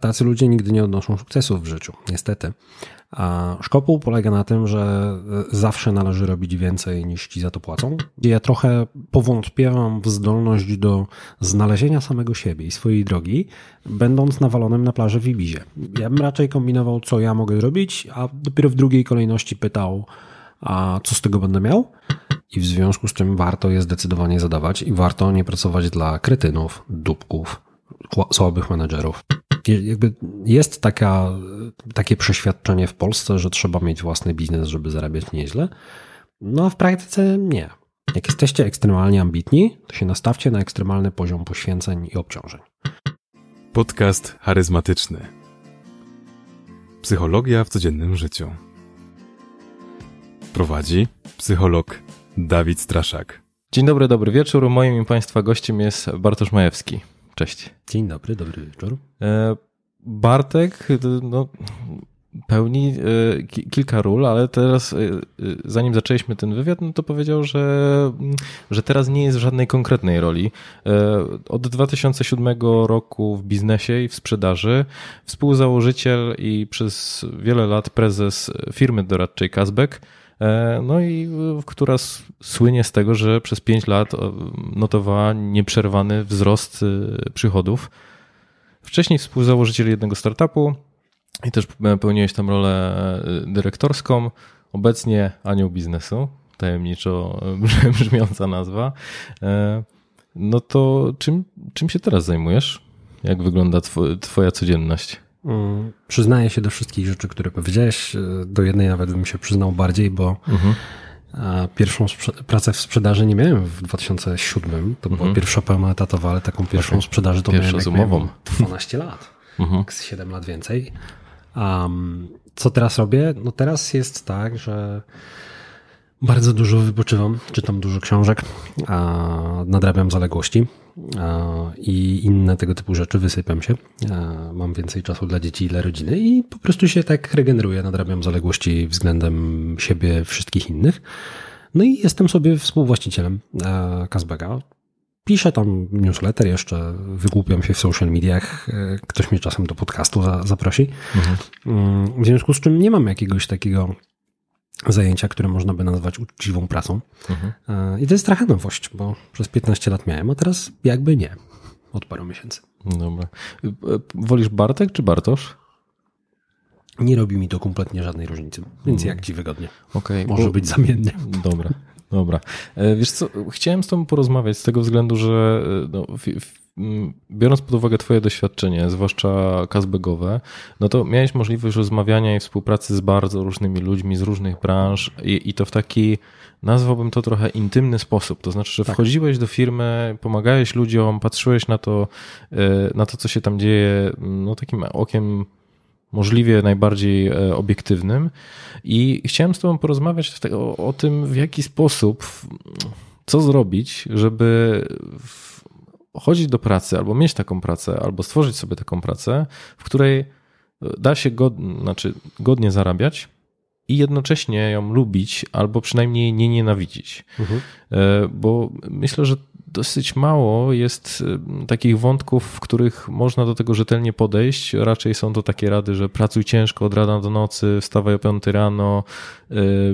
tacy ludzie nigdy nie odnoszą sukcesów w życiu, niestety. A szkopuł polega na tym, że zawsze należy robić więcej niż ci za to płacą. Ja trochę powątpiewam w zdolność do znalezienia samego siebie i swojej drogi, będąc nawalonym na plaży w Ibizie. Ja bym raczej kombinował, co ja mogę robić, a dopiero w drugiej kolejności pytał, a co z tego będę miał? I w związku z czym warto je zdecydowanie zadawać i warto nie pracować dla kretynów, dupków, słabych menedżerów. Jakby jest taka, takie przeświadczenie w Polsce, że trzeba mieć własny biznes, żeby zarabiać nieźle. No a w praktyce nie. Jak jesteście ekstremalnie ambitni, to się nastawcie na ekstremalny poziom poświęceń i obciążeń. Podcast charyzmatyczny. Psychologia w codziennym życiu. Prowadzi psycholog Dawid Straszak. Dzień dobry, dobry wieczór. Moim i Państwa gościem jest Bartosz Majewski. Cześć. Dzień dobry, dobry wieczór. E, Bartek no, pełni e, kilka ról, ale teraz, e, zanim zaczęliśmy ten wywiad, no to powiedział, że, że teraz nie jest w żadnej konkretnej roli. Od 2007 roku w biznesie i w sprzedaży współzałożyciel i przez wiele lat prezes firmy doradczej Kazbek no i która słynie z tego, że przez 5 lat notowała nieprzerwany wzrost przychodów. Wcześniej współzałożyciel jednego startupu i też pełniłeś tam rolę dyrektorską. Obecnie anioł biznesu, tajemniczo brzmiąca nazwa. E, no to czym, czym się teraz zajmujesz? Jak wygląda twoja codzienność? Mm, przyznaję się do wszystkich rzeczy, które powiedziałeś. Do jednej nawet bym się przyznał bardziej, bo mhm. pierwszą pracę w sprzedaży nie miałem w 2007. To była mhm. pierwsza pełna etatowa, ale taką pierwszą okay. sprzedaży to Pierwsza miałem, jak miałem 12 lat. Mhm. 7 lat więcej. Um, co teraz robię? No teraz jest tak, że bardzo dużo wypoczywam, czytam dużo książek, a nadrabiam zaległości i inne tego typu rzeczy, wysypiam się. Mam więcej czasu dla dzieci i dla rodziny i po prostu się tak regeneruję, nadrabiam zaległości względem siebie, wszystkich innych. No i jestem sobie współwłaścicielem Kazbega. Piszę tam newsletter jeszcze, wygłupiam się w social mediach. Ktoś mnie czasem do podcastu zaprosi. Mhm. Mm, w związku z czym nie mam jakiegoś takiego zajęcia, które można by nazwać uczciwą pracą. Mhm. I to jest trochę nowość, bo przez 15 lat miałem, a teraz jakby nie. Od paru miesięcy. Dobra. E, wolisz Bartek czy Bartosz? Nie robi mi to kompletnie żadnej różnicy, więc mhm. jak ci wygodnie. Okay. Może być zamiennie. Dobra. Dobra. E, wiesz co, chciałem z tobą porozmawiać z tego względu, że no, biorąc pod uwagę Twoje doświadczenie, zwłaszcza kazbegowe, no to miałeś możliwość rozmawiania i współpracy z bardzo różnymi ludźmi z różnych branż i, i to w taki, nazwałbym to trochę intymny sposób. To znaczy, że tak. wchodziłeś do firmy, pomagałeś ludziom, patrzyłeś na to, e, na to, co się tam dzieje, no takim okiem możliwie najbardziej e, obiektywnym. I chciałem z Tobą porozmawiać o, o tym, w jaki sposób, co zrobić, żeby w chodzić do pracy, albo mieć taką pracę, albo stworzyć sobie taką pracę, w której e, da się god, znaczy godnie zarabiać i jednocześnie ją lubić, albo przynajmniej nie nienawidzić. Mhm. E, bo myślę, że dosyć mało jest e, takich wątków, w których można do tego rzetelnie podejść. Raczej są to takie rady, że pracuj ciężko od rana do nocy, wstawaj o 5 rano,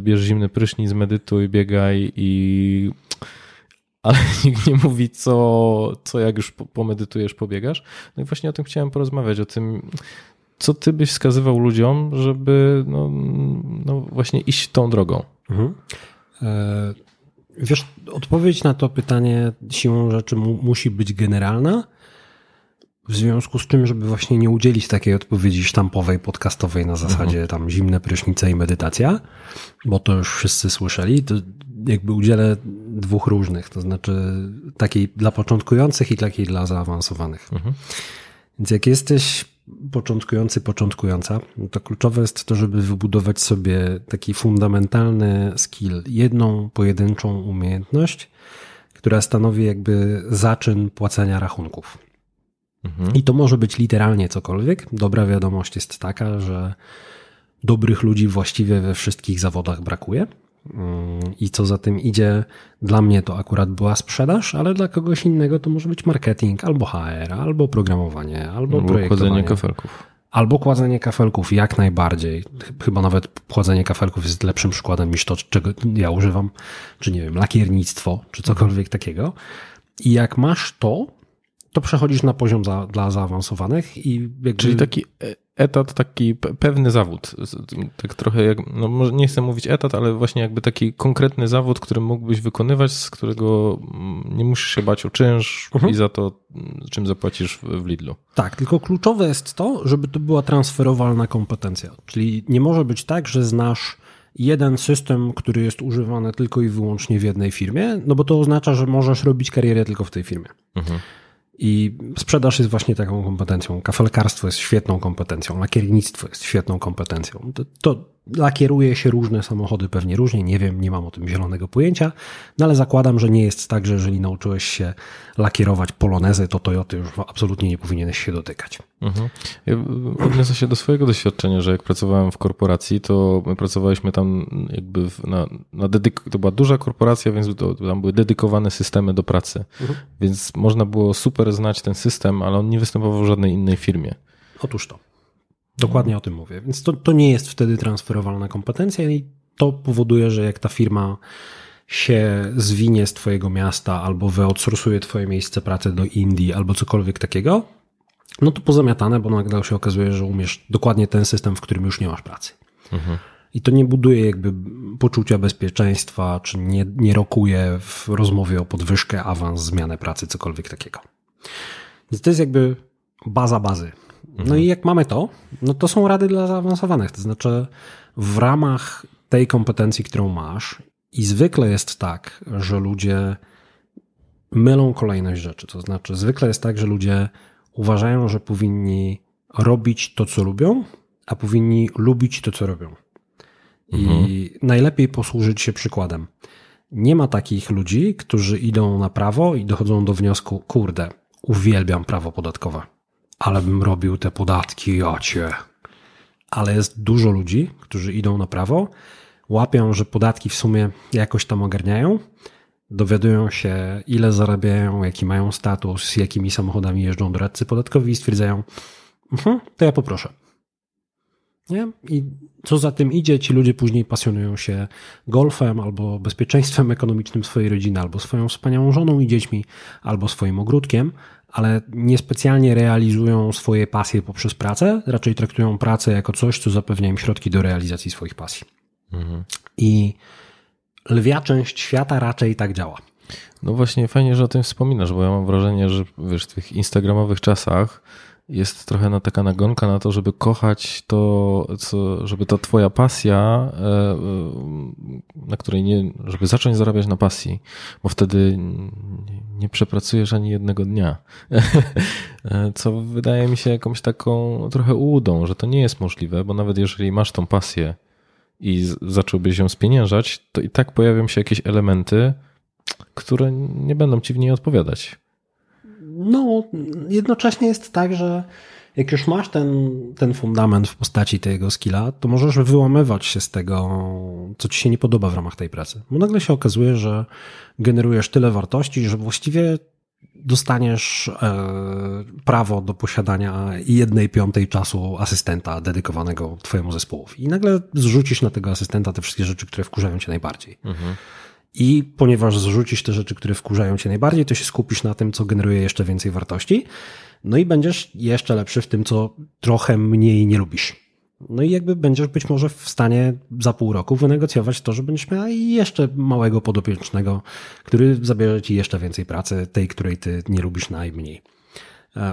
bierz zimny prysznic, medytuj, biegaj i ale nikt nie mówi, co, co jak już pomedytujesz, pobiegasz. No i właśnie o tym chciałem porozmawiać, o tym, co ty byś wskazywał ludziom, żeby no, no właśnie iść tą drogą. Mhm. E, wiesz, odpowiedź na to pytanie siłą rzeczy mu, musi być generalna, w związku z tym, żeby właśnie nie udzielić takiej odpowiedzi sztampowej, podcastowej na zasadzie mhm. tam zimne prysznice i medytacja, bo to już wszyscy słyszeli, to jakby udzielę dwóch różnych, to znaczy takiej dla początkujących i takiej dla zaawansowanych. Mhm. Więc jak jesteś początkujący, początkująca, to kluczowe jest to, żeby wybudować sobie taki fundamentalny skill, jedną pojedynczą umiejętność, która stanowi jakby zaczyn płacenia rachunków. Mhm. I to może być literalnie cokolwiek. Dobra wiadomość jest taka, że dobrych ludzi właściwie we wszystkich zawodach brakuje. I co za tym idzie, dla mnie to akurat była sprzedaż, ale dla kogoś innego to może być marketing, albo HR, albo programowanie, albo, albo projektowanie. kładzenie kafelków. Albo kładzenie kafelków, jak najbardziej. Chyba nawet kładzenie kafelków jest lepszym przykładem niż to, czego ja używam, czy nie wiem, lakiernictwo, czy cokolwiek takiego. I jak masz to, to przechodzisz na poziom za, dla zaawansowanych i jakby... Czyli taki e, etat, taki pewny zawód. Tak trochę jak, no może nie chcę mówić etat, ale właśnie jakby taki konkretny zawód, który mógłbyś wykonywać, z którego mm, nie musisz się bać o czynsz mhm. i za to, czym zapłacisz w Lidlu. Tak, tylko kluczowe jest to, żeby to była transferowalna kompetencja. Czyli nie może być tak, że znasz jeden system, który jest używany tylko i wyłącznie w jednej firmie, no bo to oznacza, że możesz robić karierę tylko w tej firmie. Mhm. I sprzedaż jest właśnie taką kompetencją. Kafelkarstwo jest świetną kompetencją, lakiernictwo jest świetną kompetencją. To, to lakieruje się różne samochody pewnie różnie, nie wiem, nie mam o tym zielonego pojęcia, no ale zakładam, że nie jest tak, że jeżeli nauczyłeś się lakierować polonezy, to Toyoty już absolutnie nie powinieneś się dotykać. Mhm. Ja odniosę się do swojego doświadczenia, że jak pracowałem w korporacji, to my pracowaliśmy tam jakby na, na dedyk- to była duża korporacja, więc to, tam były dedykowane systemy do pracy, mhm. więc można było super znać ten system, ale on nie występował w żadnej innej firmie. Otóż to. Dokładnie o tym mówię. Więc to, to nie jest wtedy transferowalna kompetencja i to powoduje, że jak ta firma się zwinie z twojego miasta albo wyoutsourcuje twoje miejsce pracy do Indii albo cokolwiek takiego, no to pozamiatane, bo nagle się okazuje, że umiesz dokładnie ten system, w którym już nie masz pracy. Mhm. I to nie buduje jakby poczucia bezpieczeństwa, czy nie, nie rokuje w rozmowie o podwyżkę, awans, zmianę pracy, cokolwiek takiego. Więc to jest jakby baza bazy. No i jak mamy to, no to są rady dla zaawansowanych. To znaczy, w ramach tej kompetencji, którą masz, i zwykle jest tak, że ludzie mylą kolejność rzeczy. To znaczy, zwykle jest tak, że ludzie uważają, że powinni robić to, co lubią, a powinni lubić to, co robią. I mhm. najlepiej posłużyć się przykładem. Nie ma takich ludzi, którzy idą na prawo i dochodzą do wniosku, kurde, uwielbiam prawo podatkowe ale bym robił te podatki, jacie. Ale jest dużo ludzi, którzy idą na prawo, łapią, że podatki w sumie jakoś tam ogarniają, dowiadują się, ile zarabiają, jaki mają status, z jakimi samochodami jeżdżą doradcy podatkowi i stwierdzają, mhm, to ja poproszę. Nie? I co za tym idzie, ci ludzie później pasjonują się golfem albo bezpieczeństwem ekonomicznym swojej rodziny, albo swoją wspaniałą żoną i dziećmi, albo swoim ogródkiem, ale niespecjalnie realizują swoje pasje poprzez pracę, raczej traktują pracę jako coś, co zapewnia im środki do realizacji swoich pasji. Mhm. I lwia część świata raczej tak działa. No właśnie, fajnie, że o tym wspominasz, bo ja mam wrażenie, że wiesz, w tych instagramowych czasach jest trochę na taka nagonka na to, żeby kochać to, co, żeby ta twoja pasja, e, e, na której nie, żeby zacząć zarabiać na pasji, bo wtedy nie przepracujesz ani jednego dnia. E, co wydaje mi się jakąś taką trochę ułudą, że to nie jest możliwe, bo nawet jeżeli masz tą pasję i zacząłbyś ją spieniężać, to i tak pojawią się jakieś elementy, które nie będą ci w niej odpowiadać no, jednocześnie jest tak, że jak już masz ten, ten fundament w postaci tego skilla, to możesz wyłamywać się z tego, co ci się nie podoba w ramach tej pracy. Bo nagle się okazuje, że generujesz tyle wartości, że właściwie dostaniesz e, prawo do posiadania jednej piątej czasu asystenta dedykowanego twojemu zespołowi. I nagle zrzucisz na tego asystenta te wszystkie rzeczy, które wkurzają cię najbardziej. Mhm. I ponieważ zrzucisz te rzeczy, które wkurzają cię najbardziej, to się skupisz na tym, co generuje jeszcze więcej wartości. No i będziesz jeszcze lepszy w tym, co trochę mniej nie lubisz. No i jakby będziesz być może w stanie za pół roku wynegocjować to, że będziesz miał jeszcze małego podopiecznego, który zabierze ci jeszcze więcej pracy, tej, której ty nie lubisz najmniej.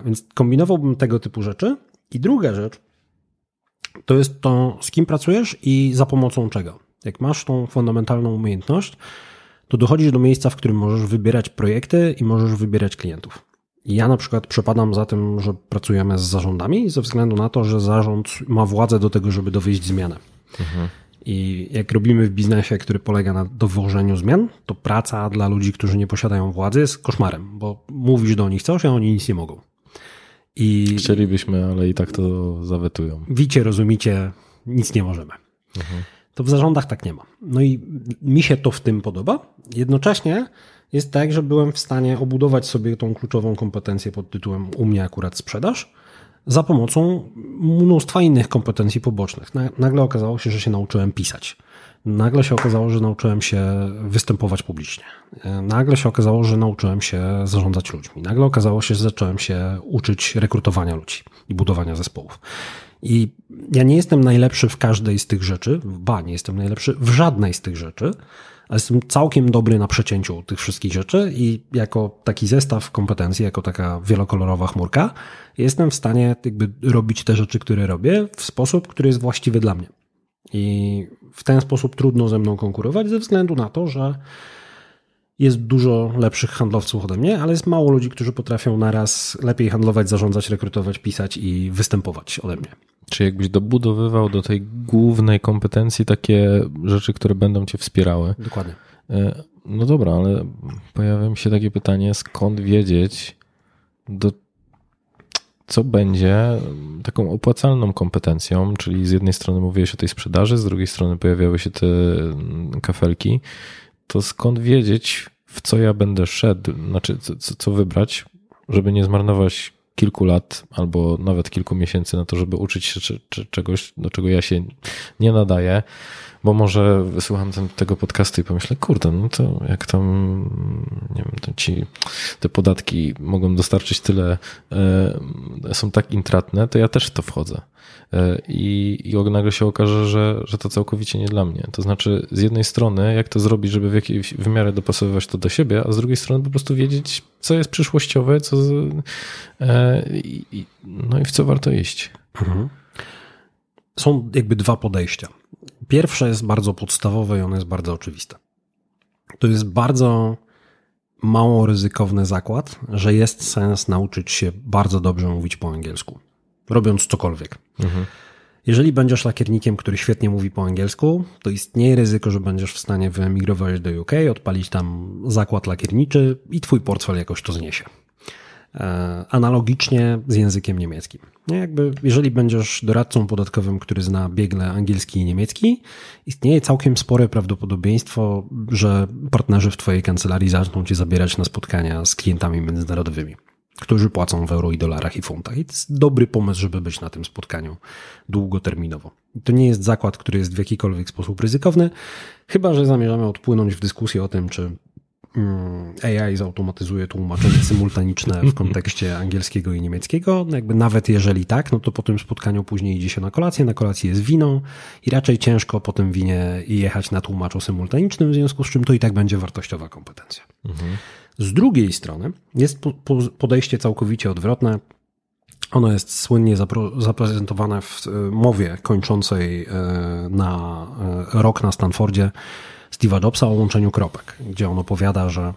Więc kombinowałbym tego typu rzeczy. I druga rzecz to jest to, z kim pracujesz i za pomocą czego. Jak masz tą fundamentalną umiejętność, to dochodzisz do miejsca, w którym możesz wybierać projekty i możesz wybierać klientów. Ja na przykład przepadam za tym, że pracujemy z zarządami ze względu na to, że zarząd ma władzę do tego, żeby dowieść zmianę. Mhm. I jak robimy w biznesie, który polega na dowożeniu zmian, to praca dla ludzi, którzy nie posiadają władzy jest koszmarem, bo mówisz do nich coś, a oni nic nie mogą. I Chcielibyśmy, ale i tak to zawetują. Wicie, rozumicie, nic nie możemy. Mhm. To w zarządach tak nie ma. No i mi się to w tym podoba. Jednocześnie jest tak, że byłem w stanie obudować sobie tą kluczową kompetencję pod tytułem u mnie akurat sprzedaż za pomocą mnóstwa innych kompetencji pobocznych. Nagle okazało się, że się nauczyłem pisać. Nagle się okazało, że nauczyłem się występować publicznie. Nagle się okazało, że nauczyłem się zarządzać ludźmi. Nagle okazało się, że zacząłem się uczyć rekrutowania ludzi i budowania zespołów. I ja nie jestem najlepszy w każdej z tych rzeczy, ba, nie jestem najlepszy w żadnej z tych rzeczy, ale jestem całkiem dobry na przecięciu tych wszystkich rzeczy i jako taki zestaw kompetencji, jako taka wielokolorowa chmurka, jestem w stanie jakby robić te rzeczy, które robię w sposób, który jest właściwy dla mnie. I w ten sposób trudno ze mną konkurować ze względu na to, że jest dużo lepszych handlowców ode mnie, ale jest mało ludzi, którzy potrafią naraz lepiej handlować, zarządzać, rekrutować, pisać i występować ode mnie. Czy jakbyś dobudowywał do tej głównej kompetencji takie rzeczy, które będą cię wspierały? Dokładnie. E, no dobra, ale pojawia mi się takie pytanie, skąd wiedzieć, do, co będzie taką opłacalną kompetencją, czyli z jednej strony mówiłeś o tej sprzedaży, z drugiej strony pojawiały się te kafelki, to skąd wiedzieć, w co ja będę szedł, znaczy co, co wybrać, żeby nie zmarnować kilku lat albo nawet kilku miesięcy na to, żeby uczyć się czegoś, do czego ja się nie nadaję, bo może wysłucham ten, tego podcastu i pomyślę, kurde, no to jak tam, nie wiem, ci, te podatki mogą dostarczyć tyle, e, są tak intratne, to ja też w to wchodzę. E, I, i nagle się okaże, że, że to całkowicie nie dla mnie. To znaczy, z jednej strony, jak to zrobić, żeby w jakiejś w miarę dopasowywać to do siebie, a z drugiej strony po prostu wiedzieć, co jest przyszłościowe, co, e, i, no i w co warto iść. Mhm. Są jakby dwa podejścia. Pierwsze jest bardzo podstawowe i ono jest bardzo oczywiste. To jest bardzo mało ryzykowny zakład, że jest sens nauczyć się bardzo dobrze mówić po angielsku robiąc cokolwiek. Mhm. Jeżeli będziesz lakiernikiem, który świetnie mówi po angielsku, to istnieje ryzyko, że będziesz w stanie wyemigrować do UK, odpalić tam zakład lakierniczy i twój portfel jakoś to zniesie. E, analogicznie z językiem niemieckim. Nie, jakby, jeżeli będziesz doradcą podatkowym, który zna biegle angielski i niemiecki, istnieje całkiem spore prawdopodobieństwo, że partnerzy w Twojej kancelarii zaczną Cię zabierać na spotkania z klientami międzynarodowymi którzy płacą w euro i dolarach i funtach. I to jest dobry pomysł, żeby być na tym spotkaniu długoterminowo. To nie jest zakład, który jest w jakikolwiek sposób ryzykowny, chyba że zamierzamy odpłynąć w dyskusję o tym, czy mm, AI zautomatyzuje tłumaczenie symultaniczne w kontekście angielskiego i niemieckiego. No jakby nawet jeżeli tak, no to po tym spotkaniu później idzie się na kolację, na kolacji jest wino i raczej ciężko po tym winie jechać na tłumaczu symultanicznym, w związku z czym to i tak będzie wartościowa kompetencja. Mhm. Z drugiej strony jest podejście całkowicie odwrotne. Ono jest słynnie zaprezentowane w e, mowie kończącej e, na e, rok na Stanfordzie Steve'a Jobsa o łączeniu kropek, gdzie on opowiada, że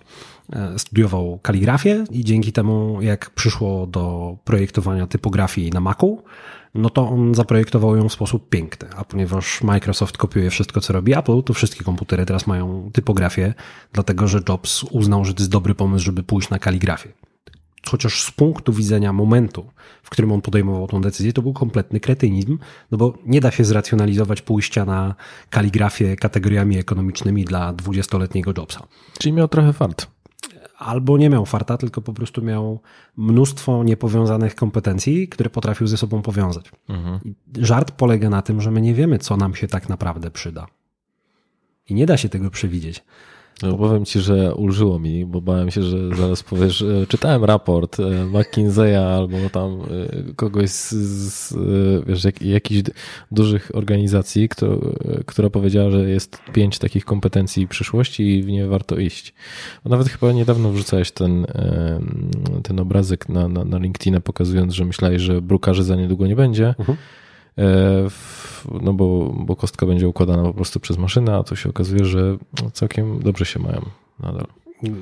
studiował kaligrafię i dzięki temu, jak przyszło do projektowania typografii na Macu, no to on zaprojektował ją w sposób piękny. A ponieważ Microsoft kopiuje wszystko, co robi Apple, to wszystkie komputery teraz mają typografię, dlatego że Jobs uznał, że to jest dobry pomysł, żeby pójść na kaligrafię. Chociaż z punktu widzenia momentu, w którym on podejmował tą decyzję, to był kompletny kretynizm, no bo nie da się zracjonalizować pójścia na kaligrafię kategoriami ekonomicznymi dla dwudziestoletniego Jobsa. Czyli miał trochę fart albo nie miał farta, tylko po prostu miał mnóstwo niepowiązanych kompetencji, które potrafił ze sobą powiązać. Mhm. Żart polega na tym, że my nie wiemy, co nam się tak naprawdę przyda. I nie da się tego przewidzieć. No, powiem ci, że ulżyło mi, bo bałem się, że zaraz powiesz, czytałem raport e, McKinsey'a albo tam e, kogoś z, z wiesz, jak, jakichś dużych organizacji, która, która powiedziała, że jest pięć takich kompetencji przyszłości i w nie warto iść. Bo nawet chyba niedawno wrzucałeś ten, e, ten obrazek na, na, na pokazując, że myślałeś, że brukarzy za niedługo nie będzie. Mhm. -huh no bo, bo kostka będzie układana po prostu przez maszynę, a to się okazuje, że całkiem dobrze się mają nadal.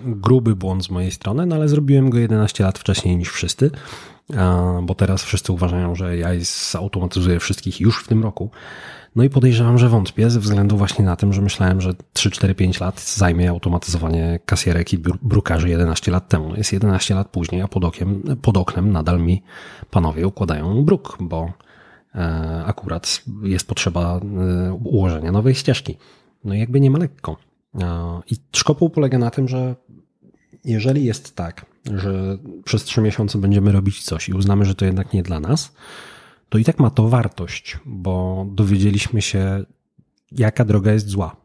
Gruby błąd z mojej strony, no ale zrobiłem go 11 lat wcześniej niż wszyscy, bo teraz wszyscy uważają, że ja zautomatyzuję wszystkich już w tym roku. No i podejrzewam, że wątpię ze względu właśnie na tym, że myślałem, że 3, 4, 5 lat zajmie automatyzowanie kasjerek i brukarzy 11 lat temu. Jest 11 lat później, a pod, okiem, pod oknem nadal mi panowie układają bruk, bo e, akurat jest potrzeba e, ułożenia nowej ścieżki. No i jakby nie ma lekko. I szkopuł polega na tym, że jeżeli jest tak, że przez trzy miesiące będziemy robić coś i uznamy, że to jednak nie dla nas, to i tak ma to wartość, bo dowiedzieliśmy się, jaka droga jest zła.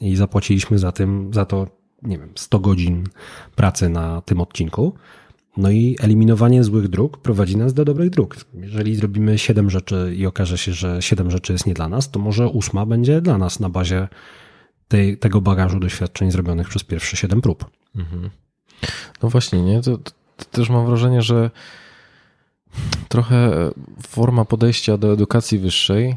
I zapłaciliśmy za tym, za to, nie wiem, 100 godzin pracy na tym odcinku. No i eliminowanie złych dróg prowadzi nas do dobrych dróg. Jeżeli zrobimy 7 rzeczy i okaże się, że 7 rzeczy jest nie dla nas, to może ósma będzie dla nas na bazie tej, tego bagażu doświadczeń zrobionych przez pierwsze 7 prób. Mhm. No właśnie, nie? To, to też mam wrażenie, że trochę forma podejścia do edukacji wyższej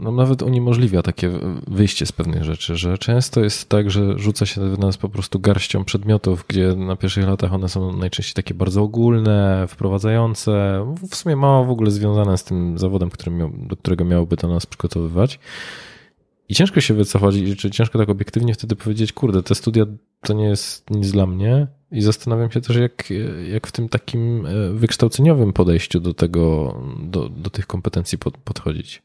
no nawet uniemożliwia takie wyjście z pewnych rzeczy, że często jest tak, że rzuca się w nas po prostu garścią przedmiotów, gdzie na pierwszych latach one są najczęściej takie bardzo ogólne, wprowadzające, w sumie mało w ogóle związane z tym zawodem, miał, do którego miałoby to nas przygotowywać. I ciężko się wycofać, czy ciężko tak obiektywnie wtedy powiedzieć, kurde, te studia to nie jest nic dla mnie. I zastanawiam się też, jak, jak w tym takim e, wykształceniowym podejściu do tego, do, do tych kompetencji pod, podchodzić.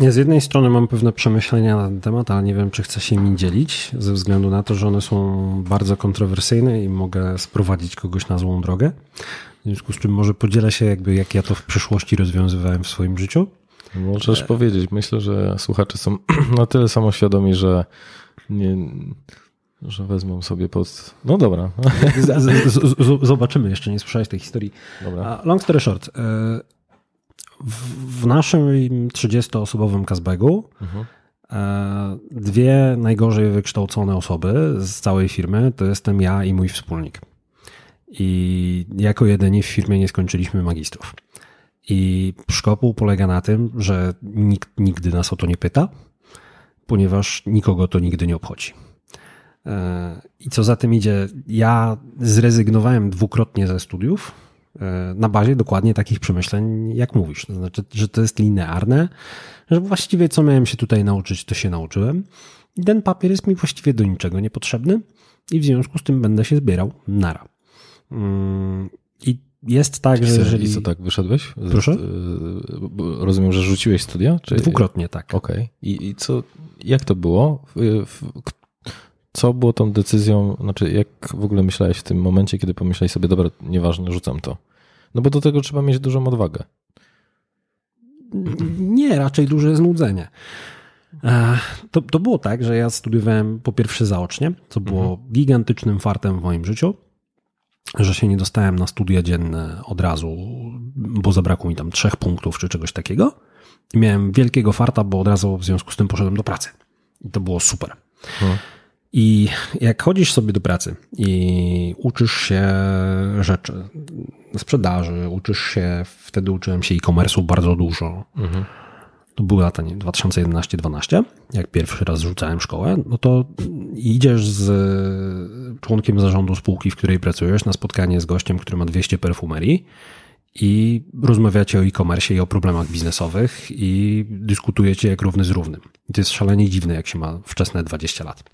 Ja z jednej strony mam pewne przemyślenia na ten temat, ale nie wiem, czy chcę się nimi dzielić, ze względu na to, że one są bardzo kontrowersyjne i mogę sprowadzić kogoś na złą drogę. W związku z czym może podzielę się, jakby jak ja to w przyszłości rozwiązywałem w swoim życiu. Możesz e... powiedzieć. Myślę, że słuchacze są na tyle samoświadomi, że nie, że wezmą sobie pod. No dobra. Z, z, z, zobaczymy, jeszcze nie słyszałeś tej historii. Dobra. Long story short. W naszym 30-osobowym Kazbegu mhm. E, dwie najgorzej wykształcone osoby z całej firmy to jestem ja i mój wspólnik. I jako jedyni w firmie nie skończyliśmy magistrów. I szkopuł polega na tym, że nikt nigdy nas o to nie pyta, ponieważ nikogo to nigdy nie obchodzi. E, I co za tym idzie, ja zrezygnowałem dwukrotnie ze studiów, na bazie dokładnie takich przemyśleń, jak mówisz. To znaczy, że to jest linearne, że właściwie co miałem się tutaj nauczyć, to się nauczyłem. I ten papier jest mi właściwie do niczego niepotrzebny i w związku z tym będę się zbierał nara. Mm, I jest tak, że jeżeli... I co, tak wyszedłeś? Proszę? E, rozumiem, że rzuciłeś studia? Czy... Dwukrotnie, tak. Okej. Okay. I, I co, jak to było? Co było tą decyzją, znaczy jak w ogóle myślałeś w tym momencie, kiedy pomyślałeś sobie, dobra, nieważne, rzucam to? No bo do tego trzeba mieć dużą odwagę. Nie, raczej duże znudzenie. E, to, to było tak, że ja studiowałem po pierwsze zaocznie, co było mhm. gigantycznym fartem w moim życiu, że się nie dostałem na studia dzienne od razu, bo zabrakło mi tam trzech punktów czy czegoś takiego. I miałem wielkiego farta, bo od razu w związku z tym poszedłem do pracy. I to było super. Mhm. I jak chodzisz sobie do pracy i uczysz się rzeczy, sprzedaży, uczysz się, wtedy uczyłem się e-commerce'u bardzo dużo. Mhm. To były lata 2011-12, jak pierwszy raz rzucałem szkołę, no to idziesz z członkiem zarządu spółki, w której pracujesz, na spotkanie z gościem, który ma 200 perfumerii i rozmawiacie o e-commerce i o problemach biznesowych i dyskutujecie jak równy z równym. I to jest szalenie dziwne, jak się ma wczesne 20 lat.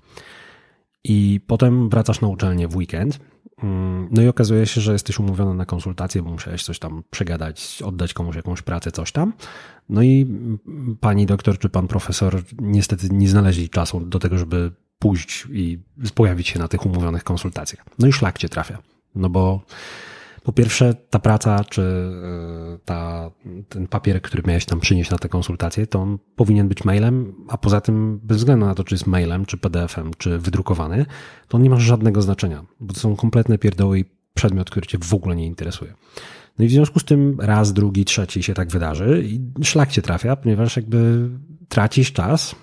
I potem wracasz na uczelnię w weekend. Mm, no i okazuje się, że jesteś umówiony na konsultację, bo musiałeś coś tam przegadać, oddać komuś jakąś pracę, coś tam. No i pani doktor czy pan profesor niestety nie znaleźli czasu do tego, żeby pójść i pojawić się na tych umówionych konsultacjach. No i szlak cię trafia. No bo po pierwsze, ta praca, czy e, ta, ten papier, który miałeś tam przynieść na te konsultacje, to on powinien być mailem, a poza tym, bez względu na to, czy jest mailem, czy PDF-em, czy wydrukowany, to on nie ma żadnego znaczenia, bo to są kompletne pierdoły i przedmiot, który cię w ogóle nie interesuje. No i w związku z tym raz, drugi, trzeci się tak wydarzy i szlak cię trafia, ponieważ jakby tracisz czas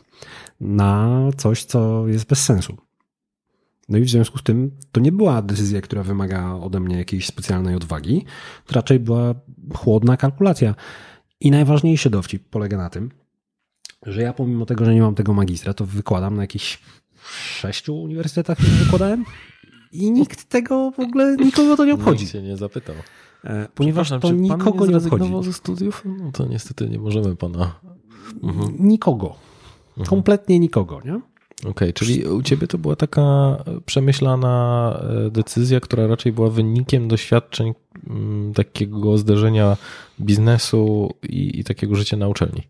na coś, co jest bez sensu. No i w związku z tym to nie była decyzja, która wymaga ode mnie jakiejś specjalnej odwagi, to raczej była chłodna kalkulacja. I najważniejszy dowcip polega na tym, że ja pomimo tego, że nie mam tego magistra, to wykładam na jakichś sześciu uniwersytetach, które wykładałem i nikt tego w ogóle, nikogo to nie obchodzi. Nikt się nie zapytał. E, ponieważ to nikogo nie, nie obchodzi. ze studiów? No to niestety nie możemy pana... Mhm. Nikogo. Mhm. Kompletnie nikogo, nie? Okej, okay, czyli u ciebie to była taka przemyślana e, decyzja, która raczej była wynikiem doświadczeń mm, takiego zderzenia biznesu i, i takiego życia na uczelni.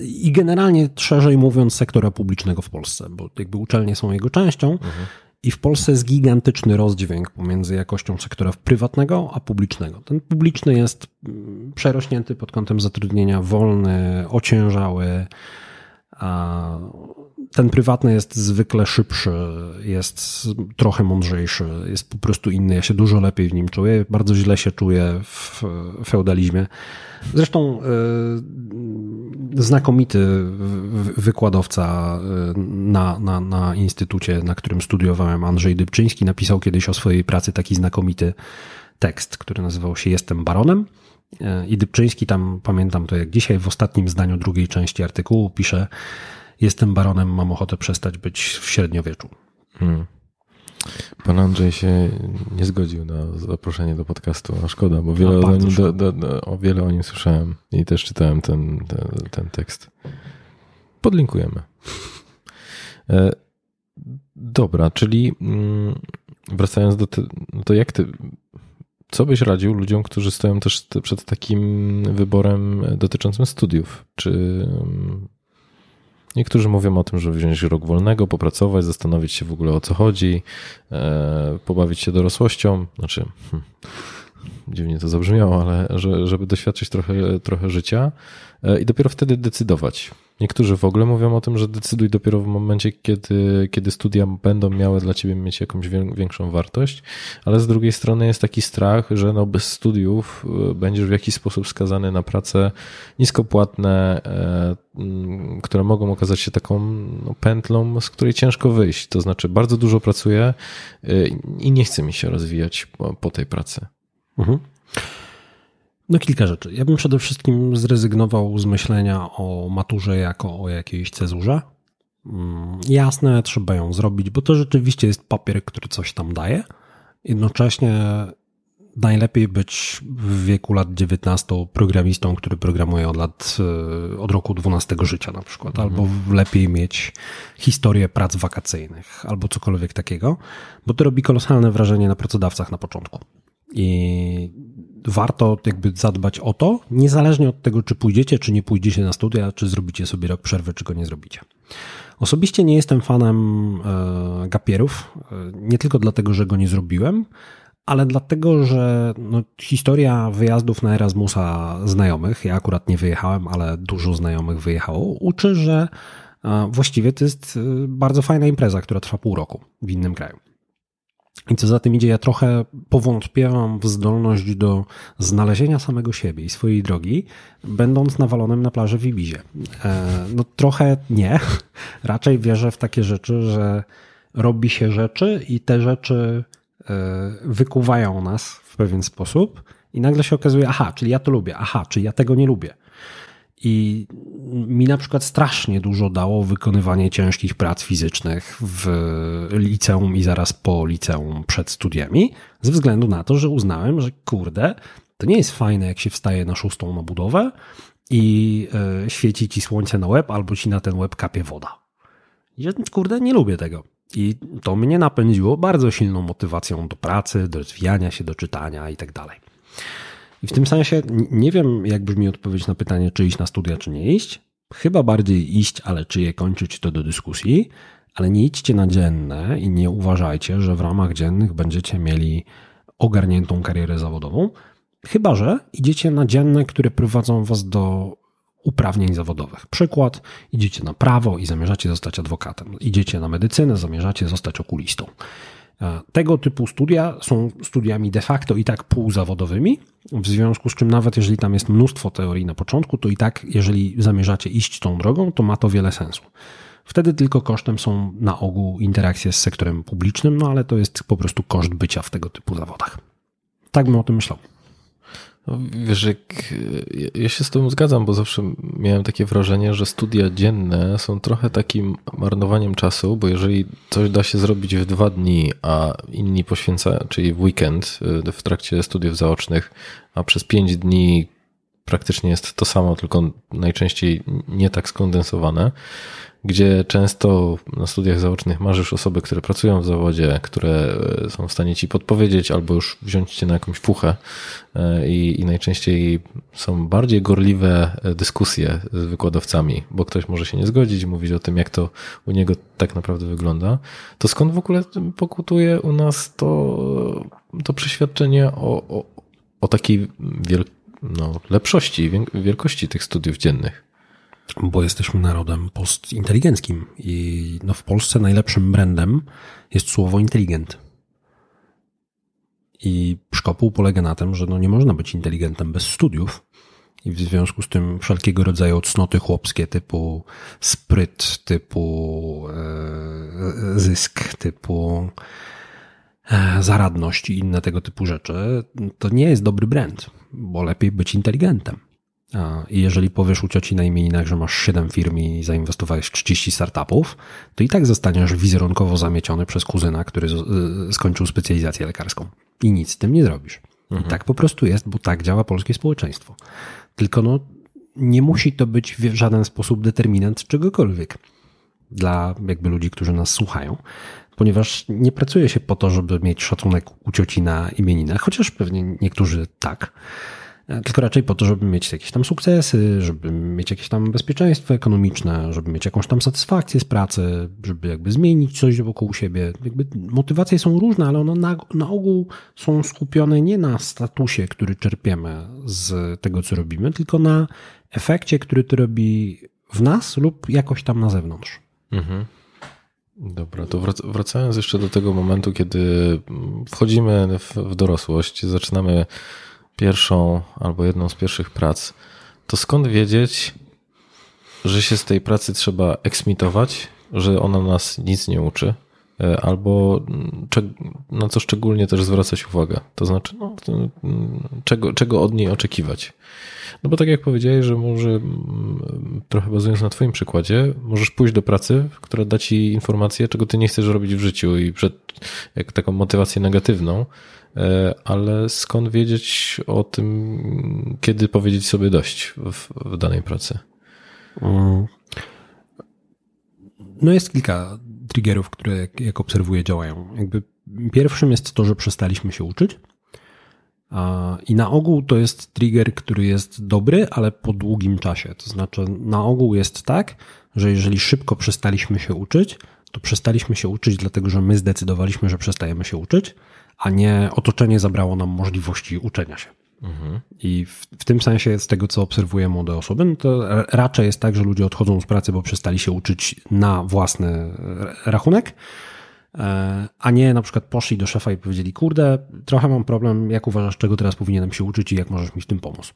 I generalnie szerzej mówiąc sektora publicznego w Polsce, bo jakby uczelnie są jego częścią mhm. i w Polsce jest gigantyczny rozdźwięk pomiędzy jakością sektora prywatnego a publicznego. Ten publiczny jest mm, przerośnięty pod kątem zatrudnienia, wolny, ociężały, a ten prywatny jest zwykle szybszy, jest trochę mądrzejszy, jest po prostu inny. Ja się dużo lepiej w nim czuję, bardzo źle się czuję w feudalizmie. Zresztą yy, znakomity wykładowca e, na, na, na instytucie, na którym studiowałem, Andrzej Dybczyński, napisał kiedyś o swojej pracy taki znakomity tekst, który nazywał się Jestem baronem. E, I Dybczyński tam, pamiętam to jak dzisiaj, w ostatnim zdaniu drugiej części artykułu pisze jestem baronem, mam ochotę przestać być w średniowieczu. Hmm. Pan Andrzej się nie zgodził na zaproszenie do podcastu, a szkoda, bo wiele o, nim, do, do, do, o wiele o nim słyszałem i też czytałem ten, ten, ten tekst. Podlinkujemy. E, dobra, czyli mm, wracając do tego, no to jak ty, co byś radził ludziom, którzy stoją też przed takim wyborem dotyczącym studiów? Czy mm, Niektórzy mówią o tym, żeby wziąć rok wolnego, popracować, zastanowić się w ogóle o co chodzi, e, pobawić się dorosłością. Znaczy, hmm, dziwnie to zabrzmiało, ale że, żeby doświadczyć trochę, trochę życia e, i dopiero wtedy decydować. Niektórzy w ogóle mówią o tym, że decyduj dopiero w momencie, kiedy, kiedy studia będą miały dla ciebie mieć jakąś większą wartość, ale z drugiej strony jest taki strach, że no bez studiów e, będziesz w jakiś sposób skazany na prace niskopłatne, e, które mogą okazać się taką no, pętlą, z której ciężko wyjść. To znaczy, bardzo dużo pracuję i nie chce mi się rozwijać po tej pracy. Mhm. No kilka rzeczy. Ja bym przede wszystkim zrezygnował z myślenia o maturze jako o jakiejś cezurze. Mm, jasne, trzeba ją zrobić, bo to rzeczywiście jest papier, który coś tam daje. Jednocześnie najlepiej być w wieku lat 19 programistą, który programuje od lat, e, od roku 12 życia na przykład, mhm. albo lepiej mieć historię prac wakacyjnych, albo cokolwiek takiego, bo to robi kolosalne wrażenie na pracodawcach na początku. I warto jakby zadbać o to, niezależnie od tego, czy pójdziecie, czy nie pójdziecie na studia, czy zrobicie sobie rok przerwy, czy go nie zrobicie. Osobiście nie jestem fanem e, gapierów, e, nie tylko dlatego, że go nie zrobiłem, ale dlatego, że no, historia wyjazdów na Erasmusa znajomych, ja akurat nie wyjechałem, ale dużo znajomych wyjechało, uczy, że e, właściwie to jest bardzo fajna impreza, która trwa pół roku w innym kraju. I co za tym idzie, ja trochę powątpiewam w zdolność do znalezienia samego siebie i swojej drogi, będąc nawalonym na plaży w Ibizie. E, no trochę nie. Raczej wierzę w takie rzeczy, że robi się rzeczy i te rzeczy e, wykuwają nas w pewien sposób i nagle się okazuje, aha, czyli ja to lubię, aha, czyli ja tego nie lubię. I mi na przykład strasznie dużo dało wykonywanie ciężkich prac fizycznych w liceum i zaraz po liceum przed studiami, ze względu na to, że uznałem, że kurde, to nie jest fajne, jak się wstaje na szóstą na budowę i e, świeci ci słońce na łeb, albo ci na ten łeb kapie woda. I kurde, nie lubię tego. I to mnie napędziło bardzo silną motywacją do pracy, do rozwijania się, do czytania i tak dalej. I w tym sensie nie wiem, jak brzmi odpowiedź na pytanie, czy iść na studia, czy nie iść. Chyba bardziej iść, ale czy je kończyć, to do dyskusji. Ale nie idźcie na dzienne i nie uważajcie, że w ramach dziennych będziecie mieli ogarniętą karierę zawodową. Chyba, że idziecie na dzienne, które prowadzą was do uprawnień zawodowych. Przykład, idziecie na prawo i zamierzacie zostać adwokatem. Idziecie na medycynę, zamierzacie zostać okulistą. Tego typu studia są studiami de facto i tak półzawodowymi, w związku z czym nawet jeżeli tam jest mnóstwo teorii na początku, to i tak jeżeli zamierzacie iść tą drogą, to ma to wiele sensu. Wtedy tylko kosztem są na ogół interakcje z sektorem publicznym, no ale to jest po prostu koszt bycia w tego typu zawodach. Tak bym o tym myślał. No, wiesz, jak, ja się z tym zgadzam, bo zawsze miałem takie wrażenie, że studia dzienne są trochę takim marnowaniem czasu, bo jeżeli coś da się zrobić w dwa dni, a inni poświęca, czyli w weekend, w trakcie studiów zaocznych, a przez pięć dni praktycznie jest to samo, tylko najczęściej nie tak skondensowane gdzie często na studiach zaocznych marzysz osoby, które pracują w zawodzie, które e, są w stanie ci podpowiedzieć albo już wziąć cię na jakąś fuchę e, i, i najczęściej są bardziej gorliwe e, dyskusje z wykładowcami, bo ktoś może się nie zgodzić i mówić o tym, jak to u niego tak naprawdę wygląda. To skąd w ogóle pokutuje u nas to, to przeświadczenie o, o, o takiej wiel, no, lepszości, wielkości tych studiów dziennych? bo jesteśmy narodem postinteligenckim i no w Polsce najlepszym brandem jest słowo inteligent. I szkopuł polega na tym, że no nie można być inteligentem bez studiów. I w związku z tym wszelkiego rodzaju cnoty chłopskie typu spryt, typu e, zysk, typu e, zaradność i inne tego typu rzeczy, to nie jest dobry brand, bo lepiej być inteligentem. I jeżeli powiesz u cioci na imieninach, że masz 7 firm i zainwestowałeś w 30 startupów, to i tak zostaniesz wizerunkowo zamieciony przez kuzyna, który y, skończył specjalizację lekarską. I nic z tym nie zrobisz. Mhm. I tak po prostu jest, bo tak działa polskie społeczeństwo. Tylko no, nie musi to być w żaden sposób determinant czegokolwiek dla jakby ludzi, którzy nas słuchają, ponieważ nie pracuje się po to, żeby mieć szacunek u cioci na imieninach, chociaż pewnie niektórzy tak tylko raczej po to, żeby mieć jakieś tam sukcesy, żeby mieć jakieś tam bezpieczeństwo ekonomiczne, żeby mieć jakąś tam satysfakcję z pracy, żeby jakby zmienić coś wokół siebie. Jakby motywacje są różne, ale one na, na ogół są skupione nie na statusie, który czerpiemy z tego, co robimy, tylko na efekcie, który to robi w nas lub jakoś tam na zewnątrz. Mhm. Dobra, to wracając jeszcze do tego momentu, kiedy wchodzimy w, dorosłość, zaczynamy pierwszą albo jedną z pierwszych prac, to skąd wiedzieć, że się z tej pracy trzeba eksmitować, że ona nas nic nie uczy, albo na co szczególnie też zwracać uwagę. To znaczy, no, czego, czego od niej oczekiwać. No bo tak jak powiedziałeś, że może trochę bazując na Twoim przykładzie, możesz pójść do pracy, która da Ci informację, czego Ty nie chcesz robić w życiu i przed jak taką motywację negatywną, E, ale skąd wiedzieć o tym, kiedy powiedzieć sobie dość w, w danej pracy? Mm. No jest kilka triggerów, które jak, jak obserwuję działają. Jakby pierwszym jest to, że przestaliśmy się uczyć. I na ogół to jest trigger, który jest dobry, ale po długim czasie. To znaczy, na ogół jest tak, że jeżeli szybko przestaliśmy się uczyć, to przestaliśmy się uczyć, dlatego że my zdecydowaliśmy, że przestajemy się uczyć, a nie otoczenie zabrało nam możliwości uczenia się. Mhm. I w, w, tym sensie, z tego co obserwuję młode osoby, no to raczej jest tak, że ludzie odchodzą z pracy, bo przestali się uczyć na własny rachunek, e, a nie na przykład poszli do szefa i powiedzieli: Kurde, trochę mam problem, jak uważasz, czego teraz powinienem się uczyć i jak możesz mi w tym pomóc?